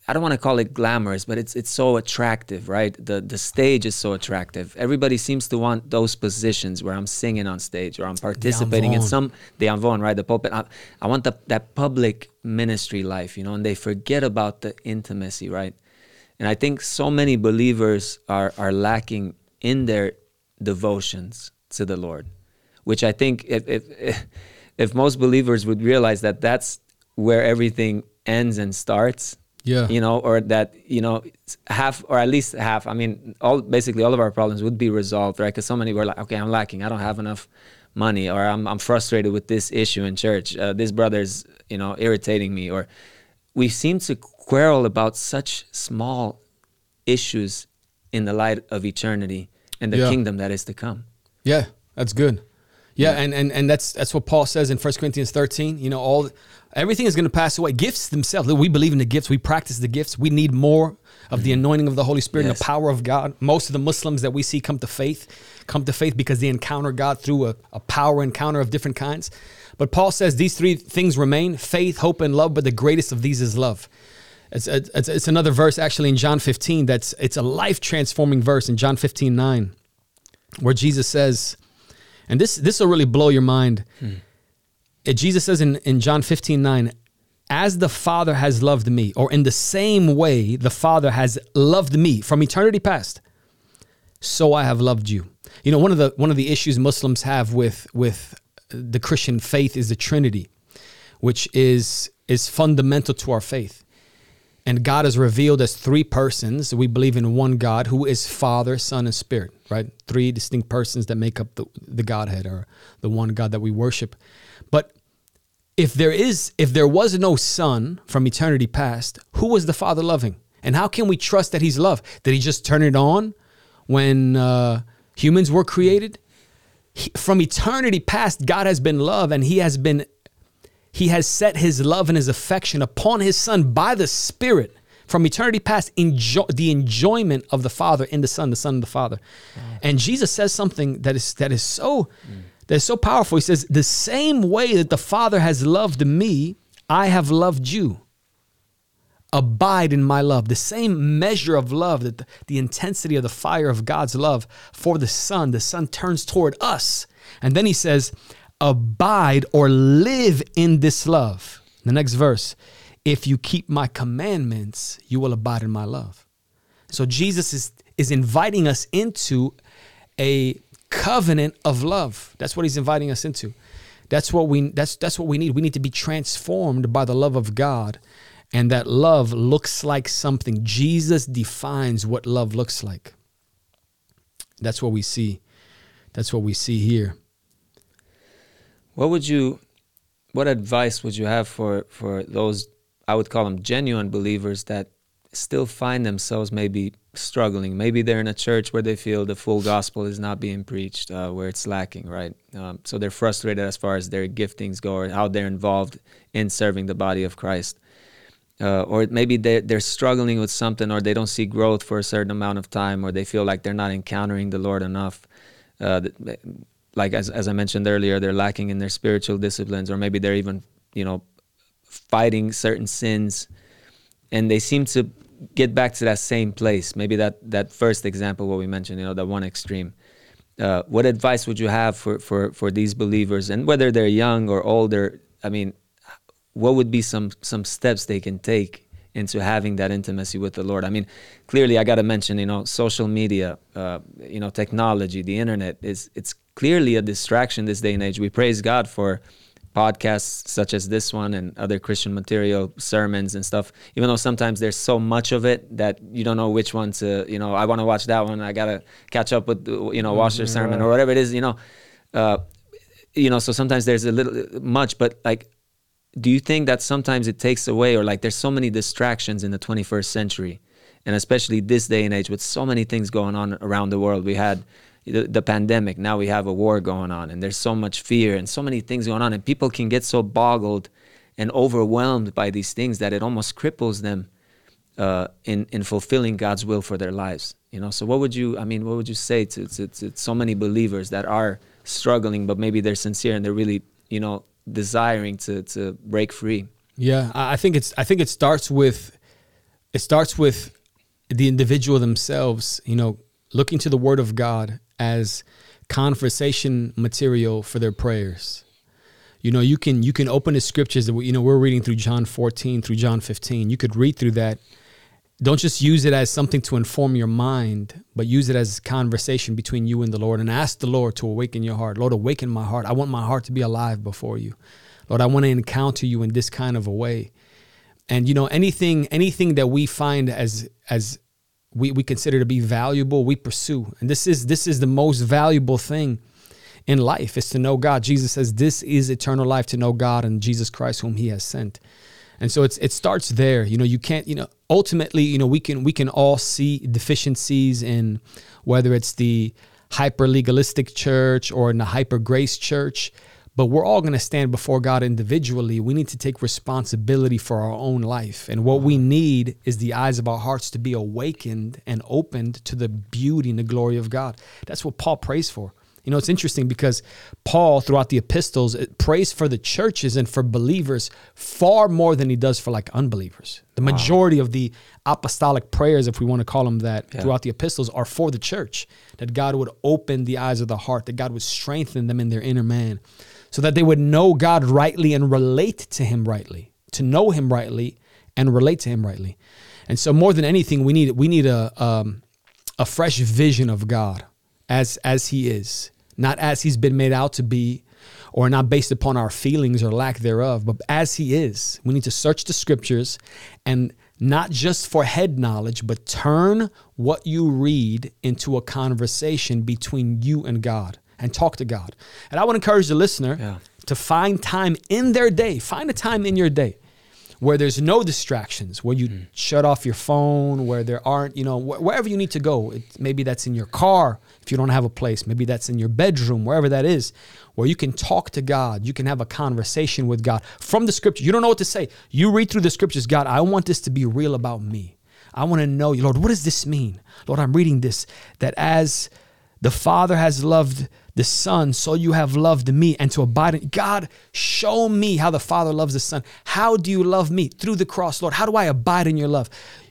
I don't want to call it glamorous, but it's it's so attractive, right? The the stage is so attractive. Everybody seems to want those positions where I'm singing on stage or I'm participating in some the amvon, right? The pulpit. I, I want the, that public ministry life, you know, and they forget about the intimacy, right? And I think so many believers are are lacking in their devotions to the Lord, which I think if if if most believers would realize that that's where everything ends and starts yeah. you know or that you know half or at least half i mean all basically all of our problems would be resolved right? Because so many were like okay i'm lacking. I don't have enough money or i'm, I'm frustrated with this issue in church. Uh, this brother's you know irritating me or we seem to quarrel about such small issues in the light of eternity and the yeah. kingdom that is to come yeah that's good Yeah, and, and and that's that's what Paul says in 1 Corinthians 13. You know, all everything is going to pass away. Gifts themselves, we believe in the gifts, we practice the gifts. We need more of the mm-hmm. anointing of the Holy Spirit and the power of God. Most of the Muslims that we see come to faith come to faith because they encounter God through a, a power encounter of different kinds. But Paul says these three things remain faith, hope, and love, but the greatest of these is love. It's, it's, it's another verse actually in John 15 that's it's a life transforming verse in John 15 9 where Jesus says, and this this will really blow your mind. Uh, Jesus says in, in John 15 9, as the Father has loved me, or in the same way the Father has loved me from eternity past, so I have loved you. You know, one of the one of the issues Muslims have with with the Christian faith is the Trinity, which is is fundamental to our faith. And God is revealed as three persons. We believe in one God who is Father, Son, and Spirit, right? Three distinct persons that make up the, the Godhead or the one God that we worship. But if there is if there was no son from eternity past, who was the Father loving? And how can we trust that he's love? Did he just turn it on when uh, humans were created? He- from eternity past, God has been love and he has been he has set his love and his affection upon his son by the Spirit from eternity past, enjoy, the enjoyment of the Father in the Son, the Son of the Father. And Jesus says something that is that is so that is so powerful. He says, "The same way that the Father has loved me, I have loved you. Abide in my love." The same measure of love that the, the intensity of the fire of God's love for the Son, the Son turns toward us. And then he says, abide or live in this love. The next verse, if you keep my commandments, you will abide in my love. So Jesus is is inviting us into a covenant of love. That's what he's inviting us into. That's what we that's that's what we need. We need to be transformed by the love of God. And that love looks like something. Jesus defines what love looks like. That's what we see. That's what we see here. What would you, what advice would you have for for those I would call them genuine believers that still find themselves maybe struggling? Maybe they're in a church where they feel the full gospel is not being preached, uh, where it's lacking, right? Um, so they're frustrated as far as their giftings go or how they're involved in serving the body of Christ. Uh, or maybe they're, they're struggling with something or they don't see growth for a certain amount of time or they feel like they're not encountering the Lord enough. Uh, like as, as I mentioned earlier, they're lacking in their spiritual disciplines, or maybe they're even, you know, fighting certain sins, and they seem to get back to that same place. Maybe that that first example, what we mentioned, you know, that one extreme. Uh, what advice would you have for, for, for these believers, and whether they're young or older? I mean, what would be some some steps they can take into having that intimacy with the Lord? I mean, clearly, I got to mention, you know, social media, uh, you know, technology, the internet is it's clearly a distraction this day and age. We praise God for podcasts such as this one and other Christian material, sermons and stuff. Even though sometimes there's so much of it that you don't know which one to, you know, I want to watch that one. I gotta catch up with, you know, watch their sermon or whatever it is, you know. Uh, you know, so sometimes there's a little much, but like do you think that sometimes it takes away or like there's so many distractions in the 21st century and especially this day and age with so many things going on around the world? We had the, the pandemic. Now we have a war going on and there's so much fear and so many things going on and people can get so boggled and overwhelmed by these things that it almost cripples them uh, in in fulfilling God's will for their lives you know? So what would you I mean what would you say to, to, to so many believers that are struggling but maybe they're sincere and they're really you know desiring to to break free Yeah, I think it's I think it starts with it starts with the individual themselves, you know, looking to the word of God as conversation material for their prayers. You know, you can you can open the scriptures that we, you know we're reading through John 14 through John 15. You could read through that. Don't just use it as something to inform your mind, but use it as conversation between you and the Lord and ask the Lord to awaken your heart. Lord, awaken my heart. I want my heart to be alive before you. Lord, I want to encounter you in this kind of a way. And you know, anything anything that we find as as we, we consider to be valuable, we pursue. And this is this is the most valuable thing in life is to know God. Jesus says this is eternal life to know God and Jesus Christ whom he has sent. And so it's it starts there. You know, you can't, you know, ultimately, you know, we can we can all see deficiencies in whether it's the hyper legalistic church or in a hyper grace church, but we're all going to stand before God individually. We need to take responsibility for our own life. And what we mm-hmm. need is the eyes of our hearts to be awakened and opened to the beauty and the glory of God. That's what Paul prays for. You know, it's interesting because Paul, throughout the epistles, prays for the churches and for believers far more than he does for like unbelievers. The wow. majority of the apostolic prayers, if we want to call them that, yeah. throughout the epistles are for the church, that God would open the eyes of the heart, that God would strengthen them in their inner man, so that they would know God rightly and relate to him rightly, to know him rightly and relate to him rightly. And so more than anything, we need we need a um, a fresh vision of God as as he is not as he's been made out to be or not based upon our feelings or lack thereof, but as he is. We need to search the scriptures and not just for head knowledge, but turn what you read into a conversation between you and God and talk to God. And I would encourage the listener yeah. to find time in their day, find a time in your day where there's no distractions, where you mm. shut off your phone, where there aren't, you know, wh- wherever you need to go. It, maybe that's in your car if you don't have a place. Maybe that's in your bedroom, wherever that is, where you can talk to God. You can have a conversation with God from the scripture. You don't know what to say. You read through the scriptures, God, I want this to be real about me. I want to know, you, Lord, what does this mean? Lord, I'm reading this that as the Father has loved the Son, so you have loved me, and to abide in God, show me how the Father loves the Son. How do you love me? Through the cross, Lord. How do I abide in your love?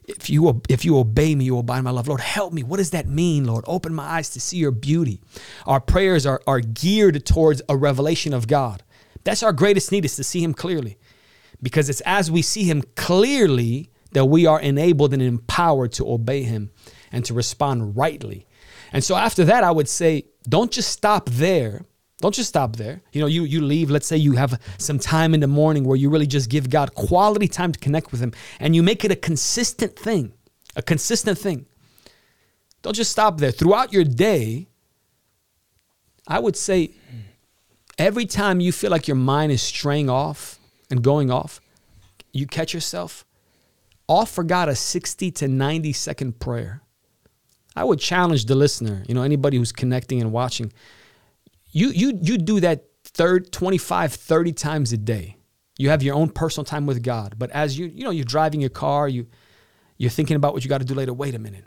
If you if you obey me, you will abide in my love. Lord, help me. What does that mean, Lord? Open my eyes to see your beauty. Our prayers are, are geared towards a revelation of God. That's our greatest need is to see him clearly. Because it's as we see him clearly that we are enabled and empowered to obey him and to respond rightly. And so after that, I would say, don't just stop there. Don't just stop there. You know, you you leave, let's say you have some time in the morning where you really just give God quality time to connect with him and you make it a consistent thing. A consistent thing. Don't just stop there. Throughout your day, I would say every time you feel like your mind is straying off and going off, you catch yourself, offer God a 60 to 90 second prayer. I would challenge the listener, you know, anybody who's connecting and watching, you you you do that third 25 30 times a day. You have your own personal time with God, but as you you know, you're driving your car, you you're thinking about what you got to do later. Wait a minute.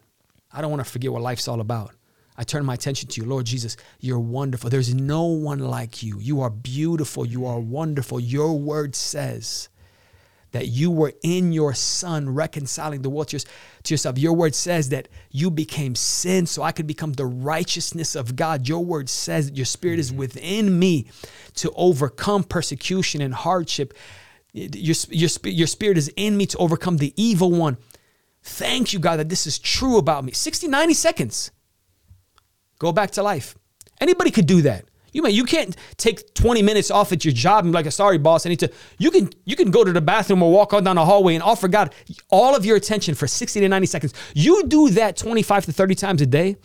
I don't want to forget what life's all about. I turn my attention to you. Lord Jesus, you're wonderful. There's no one like you. You are beautiful. You are wonderful. Your word says that you were in your son reconciling the world to yourself. Your word says that you became sin so I could become the righteousness of God. Your word says that your spirit is mm-hmm. within me to overcome persecution and hardship. Your, your, your spirit is in me to overcome the evil one. Thank you, God, that this is true about me. 60, 90 seconds. Go back to life. Anybody could do that. You may you can't take 20 minutes off at your job and be like, sorry, boss, I need to. You can you can go to the bathroom or walk on down the hallway and offer God all of your attention for 60 to 90 seconds. You do that 25 to 30 times a day.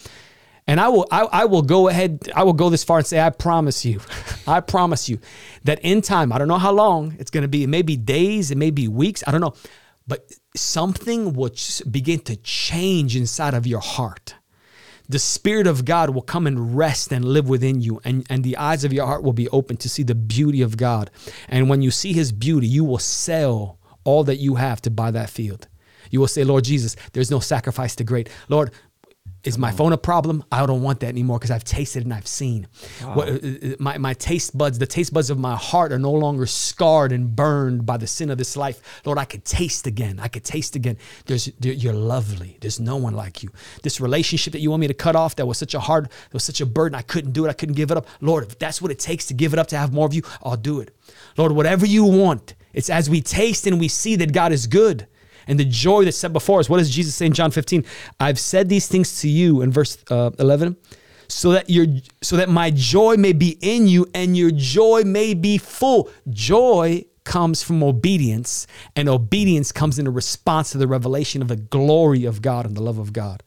And I will I, I will go ahead, I will go this far and say, I promise you, I promise you that in time, I don't know how long it's gonna be, it may be days, it may be weeks, I don't know. But something will begin to change inside of your heart the Spirit of God will come and rest and live within you, and, and the eyes of your heart will be open to see the beauty of God. And when you see His beauty, you will sell all that you have to buy that field. You will say, Lord Jesus, there's no sacrifice too great. Lord, is my phone a problem? I don't want that anymore because I've tasted and I've seen. Wow. What, uh, uh, my, my taste buds, the taste buds of my heart are no longer scarred and burned by the sin of this life. Lord, I could taste again. I could taste again. There's, you're lovely. There's no one like you. This relationship that you want me to cut off that was such a hard, that was such a burden. I couldn't do it. I couldn't give it up. Lord, if that's what it takes to give it up to have more of you, I'll do it. Lord, whatever you want, it's as we taste and we see that God is good and the joy that's set before us. What does Jesus say in John 15? I've said these things to you in verse uh, 11 so that your so that my joy may be in you and your joy may be full. Joy comes from obedience and obedience comes in a response to the revelation of the glory of God and the love of God.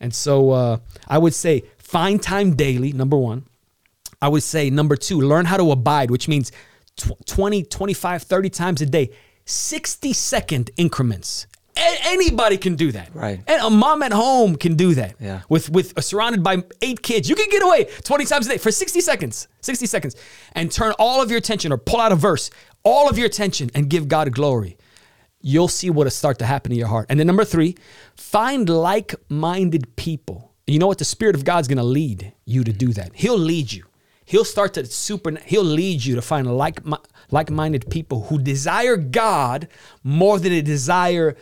And so uh, I would say find time daily, number 1. I would say number 2, learn how to abide, which means 20, 25, 30 times a day 60 second increments. A- anybody can do that. Right. And a mom at home can do that. Yeah. With with uh, surrounded by eight kids, you can get away 20 times a day for 60 seconds. 60 seconds. And turn all of your attention or pull out a verse, all of your attention and give God glory. You'll see what'll start to happen in your heart. And then number three, find like-minded people. You know what? The Spirit of God's gonna lead you to do that. He'll lead you. He'll start to super. He'll lead you to find like like-minded people who desire God more than they desire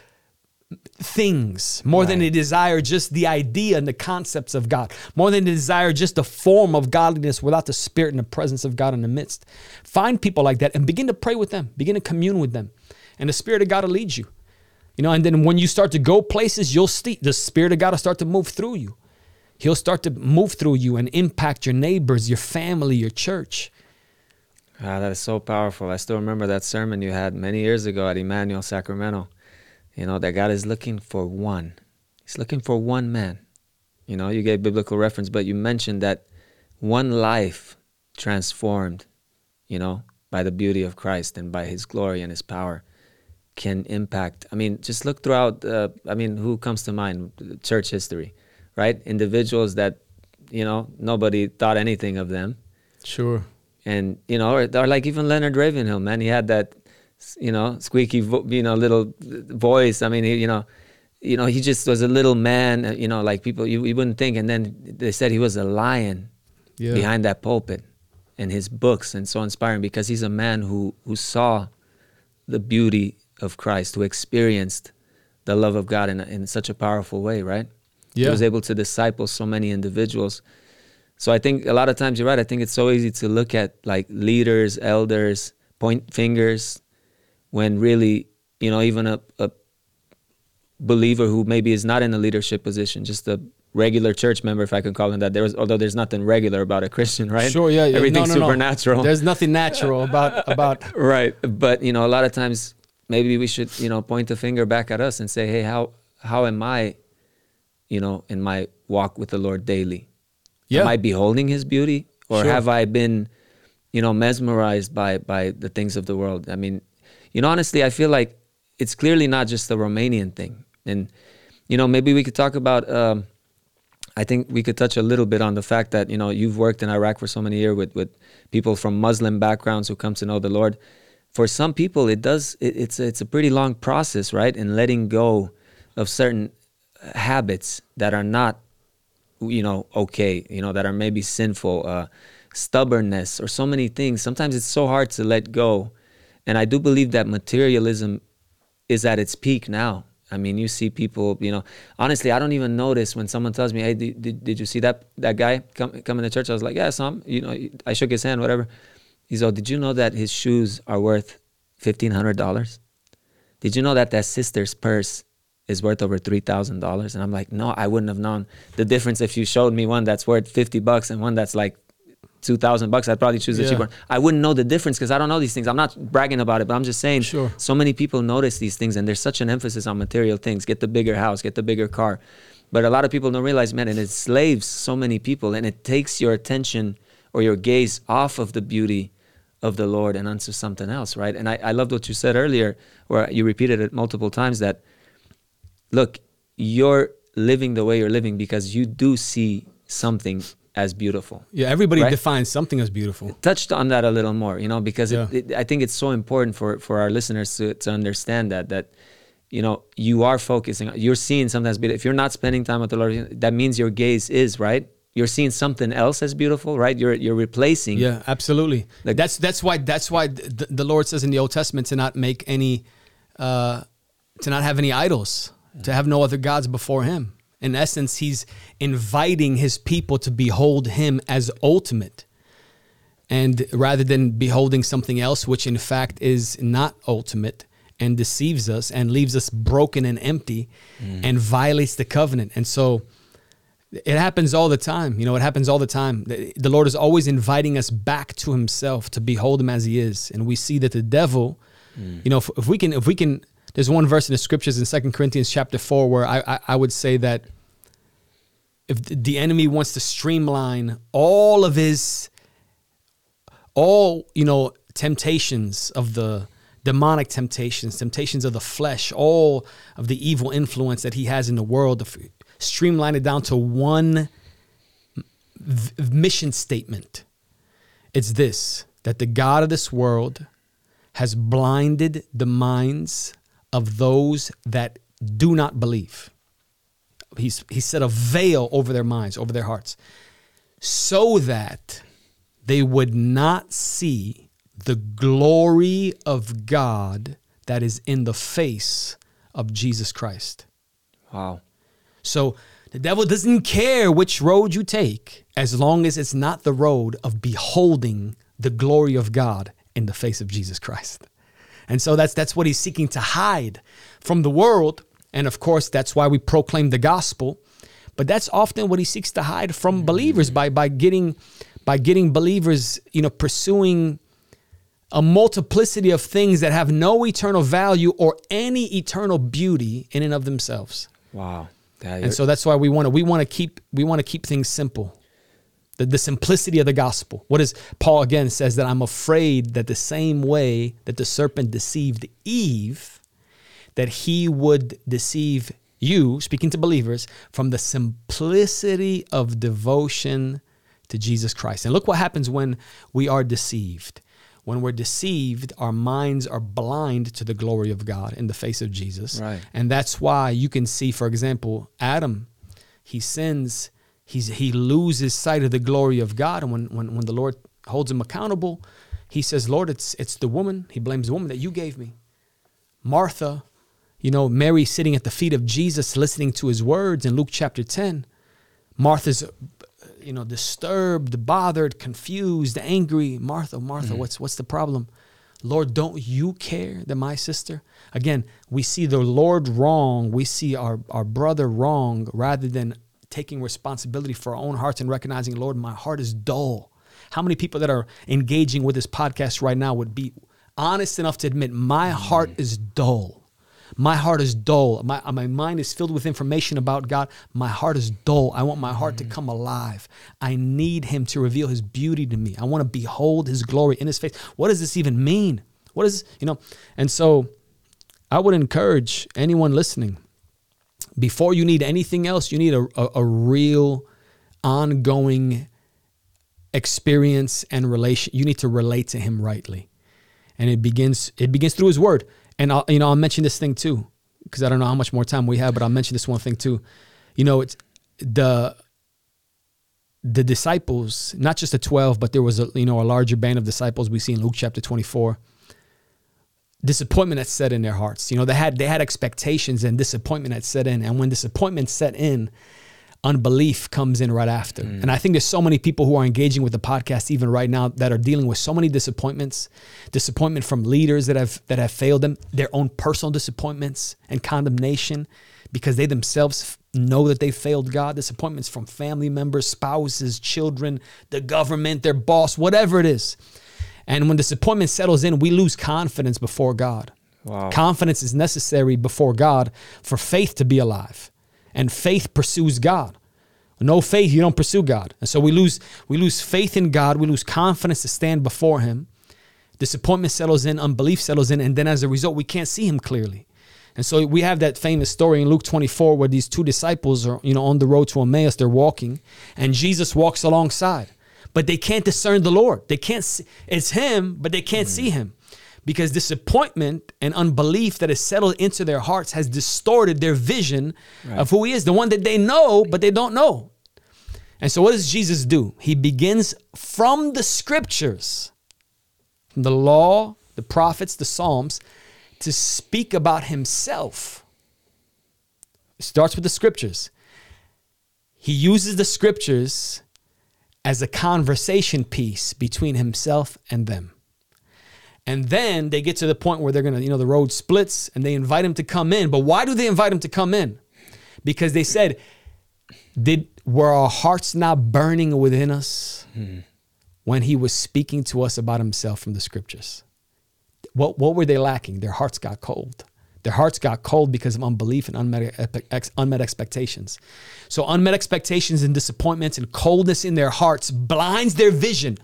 things, more than they desire just the idea and the concepts of God, more than they desire just the form of godliness without the spirit and the presence of God in the midst. Find people like that and begin to pray with them, begin to commune with them, and the Spirit of God will lead you. You know, and then when you start to go places, you'll see the Spirit of God will start to move through you. He'll start to move through you and impact your neighbors, your family, your church. Ah, that is so powerful. I still remember that sermon you had many years ago at Emmanuel Sacramento. You know, that God is looking for one. He's looking for one man. You know, you gave biblical reference, but you mentioned that one life transformed, you know, by the beauty of Christ and by his glory and his power can impact. I mean, just look throughout, uh, I mean, who comes to mind? Church history, right? Individuals that, you know, nobody thought anything of them Sure. and you know, or, or like even Leonard Ravenhill, man, he had that, you know, squeaky, vo- you know, little voice. I mean, he, you know, you know, he just was a little man. uh, You know, like people you, you wouldn't think. And then they said he was a lion Yeah. behind that pulpit, and his books and so inspiring because he's a man who who saw the beauty of Christ, who experienced the love of God in in such a powerful way, right? He was able to disciple so many individuals. So I think a lot of times you're right. I think it's so easy to look at like leaders, elders, point fingers, when really, you know, even a, a believer who maybe is not in a leadership position, just a regular church member, if I can call him that. There was, although there's nothing regular about a Christian, right? Sure, yeah, yeah. Everything's No, no, no. supernatural. There's nothing natural about about right but you know a lot of times maybe we should you know point the finger back at us and say hey how how am i you know in my walk with the lord daily yeah. am i beholding his beauty or Sure. have i been you know mesmerized by by the things of the world i mean you know honestly i feel like it's clearly not just the romanian thing and you know maybe we could talk about um I think we could touch a little bit on the fact that you know you've worked in Iraq for so many years with with people from Muslim backgrounds who come to know the Lord. For some people, it does it, it's it's a pretty long process, right? In letting go of certain habits that are not, you know, okay, you know, that are maybe sinful, uh, stubbornness, or so many things. Sometimes it's so hard to let go, and I do believe that materialism is at its peak now. I mean, you see people, you know, honestly, I don't even notice when someone tells me, hey, did, did, did you see that that guy come, coming to church? I was like, yeah, some, you know, I shook his hand, whatever. He's like, did you know that his shoes are worth $1,500? Did you know that that sister's purse is worth over $3,000? And I'm like, no, I wouldn't have known the difference if you showed me one that's worth 50 bucks and one that's like 2000 bucks i'd probably choose the Yeah. cheaper one i wouldn't know the difference because i don't know these things i'm not bragging about it but i'm just saying Sure. so many people notice these things and there's such an emphasis on material things get the bigger house get the bigger car but a lot of people don't realize man and it enslaves so many people and it takes your attention or your gaze off of the beauty of the lord and onto something else right and i, I loved what you said earlier where you repeated it multiple times that look you're living the way you're living because you do see something as beautiful yeah. Everybody Right? defines something as beautiful. touched on that a little more, you know, because Yeah. it, I think it's so important for for our listeners to to understand that that you know you are focusing, you're seeing something that's beautiful. If you're not spending time with the Lord, that means your gaze is right. You're seeing something else as beautiful, right? You're you're replacing. Yeah, absolutely. Like- that's that's why that's why the, the Lord says in the Old Testament to not make any, uh, to not have any idols, to have no other gods before Him. In essence, He's inviting His people to behold Him as ultimate, and rather than beholding something else, which in fact is not ultimate and deceives us and leaves us broken and empty, mm. and violates the covenant. And so it happens all the time. You know, it happens all the time. The Lord is always inviting us back to Himself to behold Him as He is, and we see that the devil, mm. you know, if, if we can, if we can, there's one verse in the scriptures in Second Corinthians chapter four where I, I I would say that if the- enemy wants to streamline all of his, all you know, temptations of the demonic temptations, temptations of the flesh, all of the evil influence that he has in the world, streamline it down to one mission statement. It's this that the God of this world has blinded the minds of those that do not believe. He's, he set a veil over their minds, over their hearts, so that they would not see the glory of God that is in the face of Jesus Christ. Wow. So the devil doesn't care which road you take as long as it's not the road of beholding the glory of God in the face of Jesus Christ. And so that's that's what he's seeking to hide from the world. And of course, that's why we proclaim the gospel. But that's often what he seeks to hide from believers by by getting by getting believers, you know, pursuing a multiplicity of things that have no eternal value or any eternal beauty in and of themselves. Wow. Yeah, and so that's why we want to we want to keep we want to keep things simple. The, the simplicity of the gospel. What is Paul again says that I'm afraid that the same way that the serpent deceived Eve, that he would deceive you, speaking to believers, from the simplicity of devotion to Jesus Christ. And look what happens when we are deceived. When we're deceived, our minds are blind to the glory of God in the face of Jesus. Right. And that's why you can see, for example, Adam, he sins, he's, he loses sight of the glory of God. And when, when, when the Lord holds him accountable, he says, Lord, it's, it's the woman. He blames the woman that you gave me. Martha, you know, Mary sitting at the feet of Jesus, listening to his words in Luke chapter 10. Martha's you know, disturbed, bothered, confused, angry. Martha, Martha, mm-hmm. what's what's the problem? Lord, don't you care that my sister? Again, we see the Lord wrong. We see our, our brother wrong rather than taking responsibility for our own hearts and recognizing, Lord, my heart is dull. How many people that are engaging with this podcast right now would be honest enough to admit, my heart is dull? My heart is dull. My, my mind is filled with information about God. My heart is dull. I want my heart to mm. come alive. I need Him to reveal His beauty to me. I want to behold His glory in His face. What does this even mean? What is, you know? And so I would encourage anyone listening before you need anything else, you need a, a, a real, ongoing experience and relation. You need to relate to Him rightly. And it begins, it begins through His Word. And I'll, you know, I'll mention this thing too, because I don't know how much more time we have, but I'll mention this one thing too. You know, it's the the disciples, not just the twelve, but there was a you know a larger band of disciples we see in Luke chapter twenty four. Disappointment had set in their hearts. You know, they had they had expectations and disappointment had set in, and when disappointment set in, unbelief comes in right after. Mm. And I think there's so many people who are engaging with the podcast even right now that are dealing with so many disappointments, disappointment from leaders that have that have failed them, their own personal disappointments and condemnation because they themselves know that they failed God, disappointments from family members, spouses, children, the government, their boss, whatever it is. And when disappointment settles in, we lose confidence before God. Wow. Confidence is necessary before God for faith to be alive and faith pursues God. No faith, you don't pursue God. And so we lose we lose faith in God, we lose confidence to stand before him. Disappointment settles in, unbelief settles in, and then as a result, we can't see him clearly. And so we have that famous story in Luke 24 where these two disciples are, you know, on the road to Emmaus, they're walking, and Jesus walks alongside. But they can't discern the Lord. They can't see it's him, but they can't mm-hmm. see him because disappointment and unbelief that has settled into their hearts has distorted their vision right. of who he is, the one that they know, but they don't know. And so, what does Jesus do? He begins from the scriptures, from the law, the prophets, the Psalms, to speak about himself. It starts with the scriptures. He uses the scriptures as a conversation piece between himself and them. And then they get to the point where they're going to, you know, the road splits and they invite him to come in. But why do they invite him to come in? Because they said, did were our hearts not burning within us hmm. when he was speaking to us about himself from the scriptures? What, what were they lacking? Their hearts got cold. Their hearts got cold because of unbelief and unmet, unmet expectations. So, unmet expectations and disappointments and coldness in their hearts blinds their vision.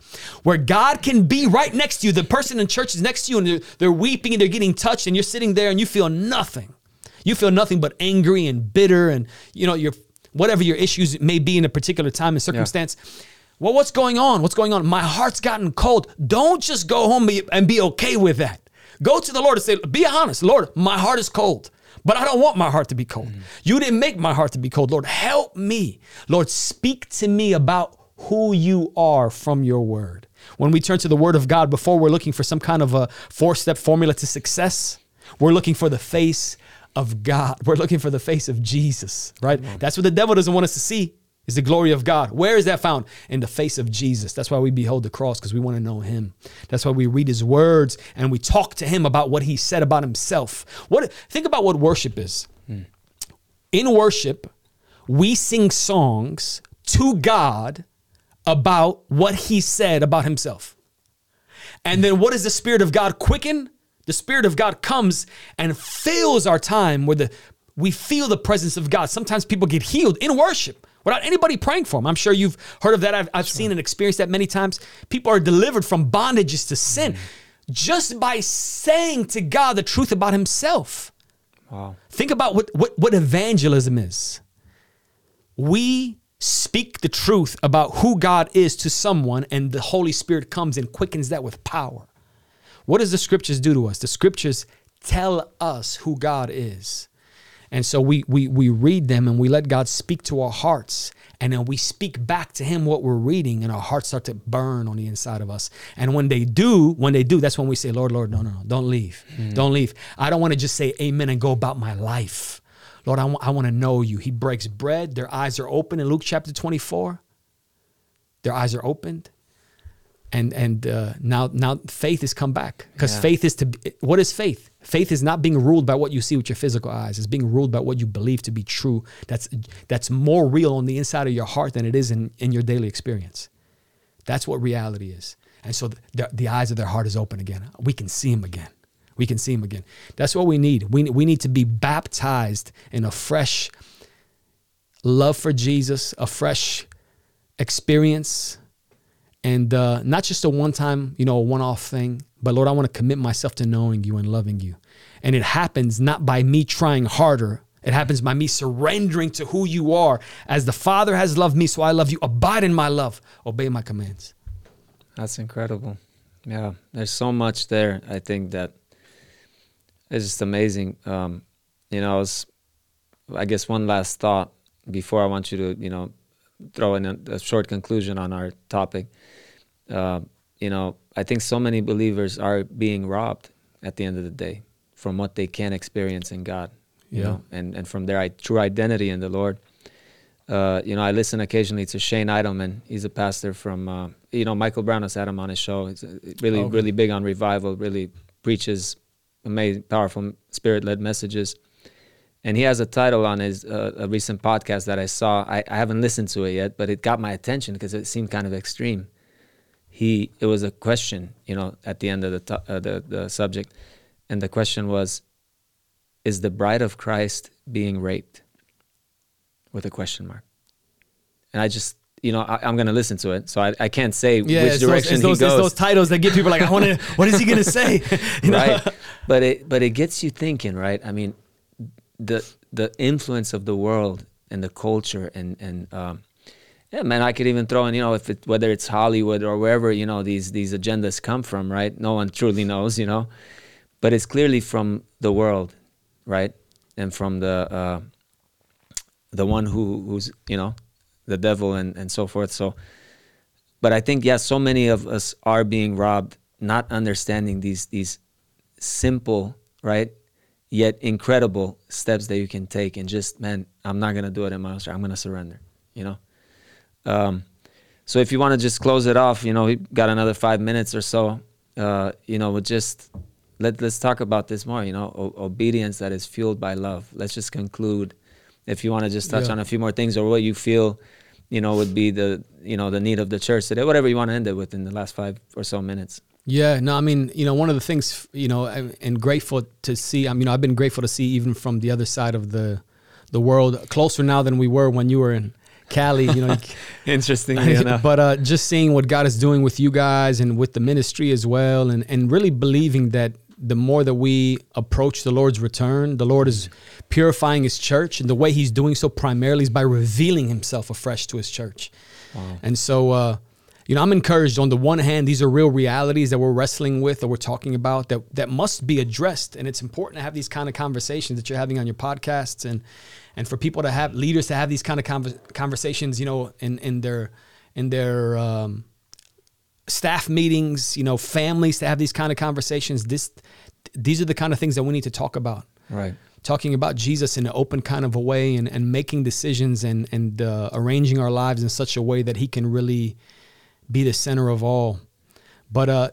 Where God can be right next to you, the person in church is next to you and they're, they're weeping and they're getting touched, and you're sitting there and you feel nothing. You feel nothing but angry and bitter, and you know, your whatever your issues may be in a particular time and circumstance. Yeah. Well, what's going on? What's going on? My heart's gotten cold. Don't just go home and be okay with that. Go to the Lord and say, Be honest, Lord, my heart is cold. But I don't want my heart to be cold. Mm. You didn't make my heart to be cold. Lord, help me. Lord, speak to me about who you are from your word. When we turn to the word of God, before we're looking for some kind of a four step formula to success, we're looking for the face of God. We're looking for the face of Jesus, right? That's what the devil doesn't want us to see is the glory of God. Where is that found? In the face of Jesus. That's why we behold the cross because we want to know him. That's why we read his words and we talk to him about what he said about himself. What think about what worship is. Hmm. In worship, we sing songs to God about what he said about himself. And then what does the spirit of God quicken? The spirit of God comes and fills our time where the we feel the presence of God. Sometimes people get healed in worship without anybody praying for them. I'm sure you've heard of that. I've, I've sure. seen and experienced that many times. People are delivered from bondages to sin mm-hmm. just by saying to God the truth about Himself. Wow. Think about what, what, what evangelism is. We speak the truth about who God is to someone, and the Holy Spirit comes and quickens that with power. What does the scriptures do to us? The scriptures tell us who God is. And so we we we read them and we let God speak to our hearts. And then we speak back to him what we're reading, and our hearts start to burn on the inside of us. And when they do, when they do, that's when we say, Lord, Lord, no, no, no, don't leave. Mm. Don't leave. I don't want to just say amen and go about my life. Lord, I, w- I want to know you. He breaks bread. Their eyes are open in Luke chapter 24. Their eyes are opened and and uh, now now faith has come back. Because yeah. faith is to what is faith? Faith is not being ruled by what you see with your physical eyes. It's being ruled by what you believe to be true. That's that's more real on the inside of your heart than it is in, in your daily experience. That's what reality is. And so the, the eyes of their heart is open again. We can see him again. We can see him again. That's what we need. We, we need to be baptized in a fresh love for jesus a fresh experience and uh, not just a one time, you know, a one off thing, but Lord, I want to commit myself to knowing you and loving you. And it happens not by me trying harder, it happens by me surrendering to who you are. As the Father has loved me, so I love you. Abide in my love, obey my commands. That's incredible. Yeah, there's so much there. I think that it's just amazing. Um, you know, I, was, I guess one last thought before I want you to, you know, throw in a, a short conclusion on our topic. Uh, you know, I think so many believers are being robbed at the end of the day from what they can experience in God, you yeah. know, and, and from their true identity in the Lord. Uh, you know, I listen occasionally to Shane Idleman. He's a pastor from, uh, you know, Michael Brown has had him on his show. He's uh, really, okay. really big on revival, really preaches amazing, powerful, spirit led messages and he has a title on his uh, a recent podcast that I saw. I, I haven't listened to it yet, but it got my attention because it seemed kind of extreme. He it was a question, you know, at the end of the to- uh, the the subject, and the question was, "Is the bride of Christ being raped?" With a question mark, and I just you know, I, am going to listen to it, so I, I can't say yeah, which direction those, he goes. It's those titles that get people like, I want to. what is he going to say? You know? Right, but it but it gets you thinking, right? I mean, the the influence of the world and the culture and and um, yeah, man, I could even throw in, you know, if it, whether it's Hollywood or wherever, you know, these these agendas come from, right? No one truly knows, you know, but it's clearly from the world, right, and from the uh, the one who who's you know, the devil and and so forth. So, but I think yeah, so many of us are being robbed, not understanding these these simple, right, yet incredible steps that you can take and just man i'm not going to do it in my own strength i'm going to surrender you know? Um, so if you want to just close it off you know we got another five minutes or so uh, you know we'll just let, let's talk about this more you know o- obedience that is fueled by love. Let's just conclude. If you want to just touch yeah. on a few more things or what you feel you know would be the you know the need of the church today whatever you want to end it with in the last five or so minutes Yeah, no, I mean, you know, one of the things, you know, and, grateful to see. I mean, you know, I've been grateful to see even from the other side of the the world, closer now than we were when you were in Cali. You know, interestingly enough. But uh, just seeing what God is doing with you guys and with the ministry as well, and and really believing that the more that we approach the Lord's return, the Lord is purifying His church, and the way He's doing so primarily is by revealing Himself afresh to His church. Wow. And so. Uh, you know, I'm encouraged on the one hand, these are real realities that we're wrestling with or we're talking about that that must be addressed. And it's important to have these kind of conversations that you're having on your podcasts and and for people to have leaders to have these kind of conversations, you know, in in their in their um, staff meetings, you know, families to have these kind of conversations. This these are the kind of things that we need to talk about. Right. Talking about Jesus in an open kind of a way and, and making decisions and, and uh, arranging our lives in such a way that he can really be the center of all. But uh,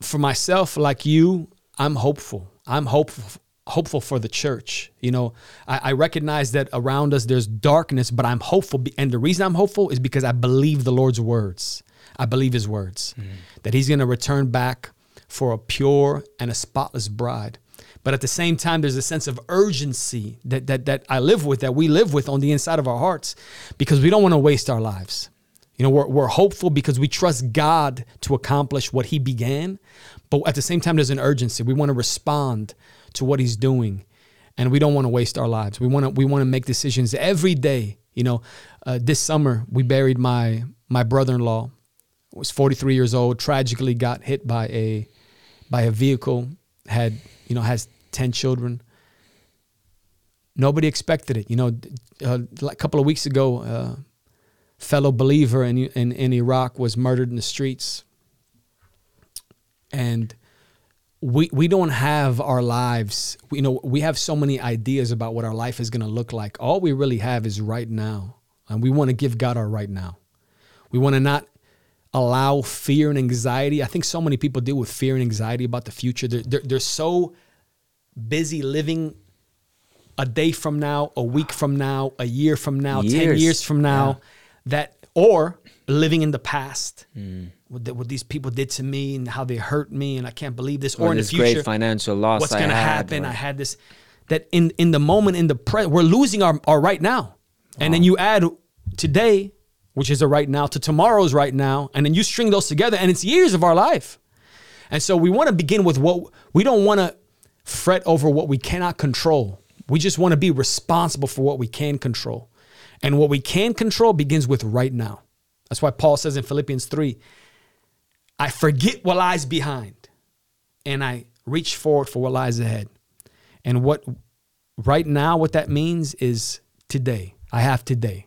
for myself, like you, I'm hopeful. I'm hopeful hopeful for the church. You know, I, I, recognize that around us there's darkness, but I'm hopeful. And the reason I'm hopeful is because I believe the Lord's words. I believe his words mm-hmm. that he's going to return back for a pure and a spotless bride. But at the same time, there's a sense of urgency that, that, that I live with, that we live with on the inside of our hearts, because we don't want to waste our lives. You know, we're, we're hopeful because we trust God to accomplish what He began. But at the same time, there's an urgency. We want to respond to what He's doing, and we don't want to waste our lives. We want to we want to make decisions every day. You know, uh, this summer we buried my my brother-in-law. Was 43 years old. Tragically, got hit by a by a vehicle. Had you know has 10 children. Nobody expected it. You know, uh, a couple of weeks ago. Uh, fellow believer in, in, in Iraq was murdered in the streets. And we, we don't have our lives, you know, we have so many ideas about what our life is going to look like. All we really have is right now. And we want to give God our right now. We want to not allow fear and anxiety. I think so many people deal with fear and anxiety about the future. They're, they're, they're so busy living a day from now, a week from now, a year from now, years. 10 years from now. Yeah that or living in the past mm. what, the, what, these people did to me and how they hurt me and I can't believe this or, or in the future great financial loss what's going to happen? Or... I had this that in in the moment in the present we're losing our, our right now. And then you add today which is a right now to tomorrow's right now and then you string those together and it's years of our life. And so we want to begin with what we don't want to fret over what we cannot control. We just want to be responsible for what we can control and what we can control begins with right now. That's why Paul says in Philippians 3 I forget what lies behind and I reach forward for what lies ahead. And what right now, what that means is today. I have today.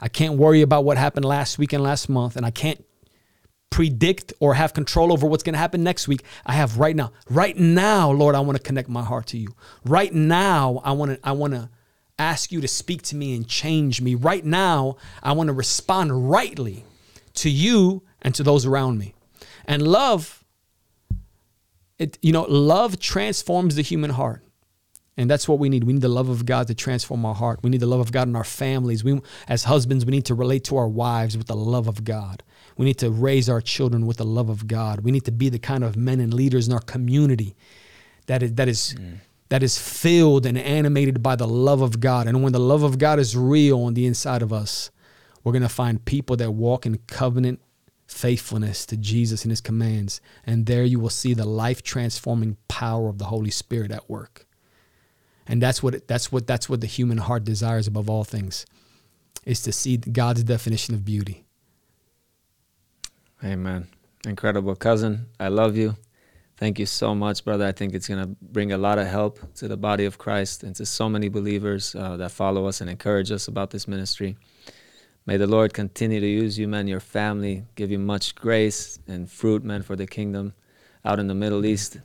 I can't worry about what happened last week and last month, and I can't predict or have control over what's going to happen next week. I have right now. Right now, Lord, I want to connect my heart to you. Right now, I want to I want to ask you to speak to me and change me. Right now, I want to respond rightly to you and to those around me. And love, it, you know, love transforms the human heart. And that's what we need. We need the love of God to transform our heart. We need the love of God in our families. We, as husbands, we need to relate to our wives with the love of God. We need to raise our children with the love of God. We need to be the kind of men and leaders in our community that is, that is mm that is filled and animated by the love of God. And when the love of God is real on the inside of us, we're going to find people that walk in covenant faithfulness to Jesus and his commands. And there you will see the life transforming power of the Holy Spirit at work. And that's what that's what that's what the human heart desires above all things is to see God's definition of beauty. Amen. Incredible cousin. I love you. Thank you so much, brother. I think it's going to bring a lot of help to the body of Christ and to so many believers uh, that follow us and encourage us about this ministry. May the Lord continue to use you, man, your family, give you much grace and fruit, man, for the kingdom out in the Middle East.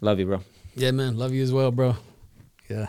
Love you, bro. Yeah, man. Love you as well, bro. Yeah.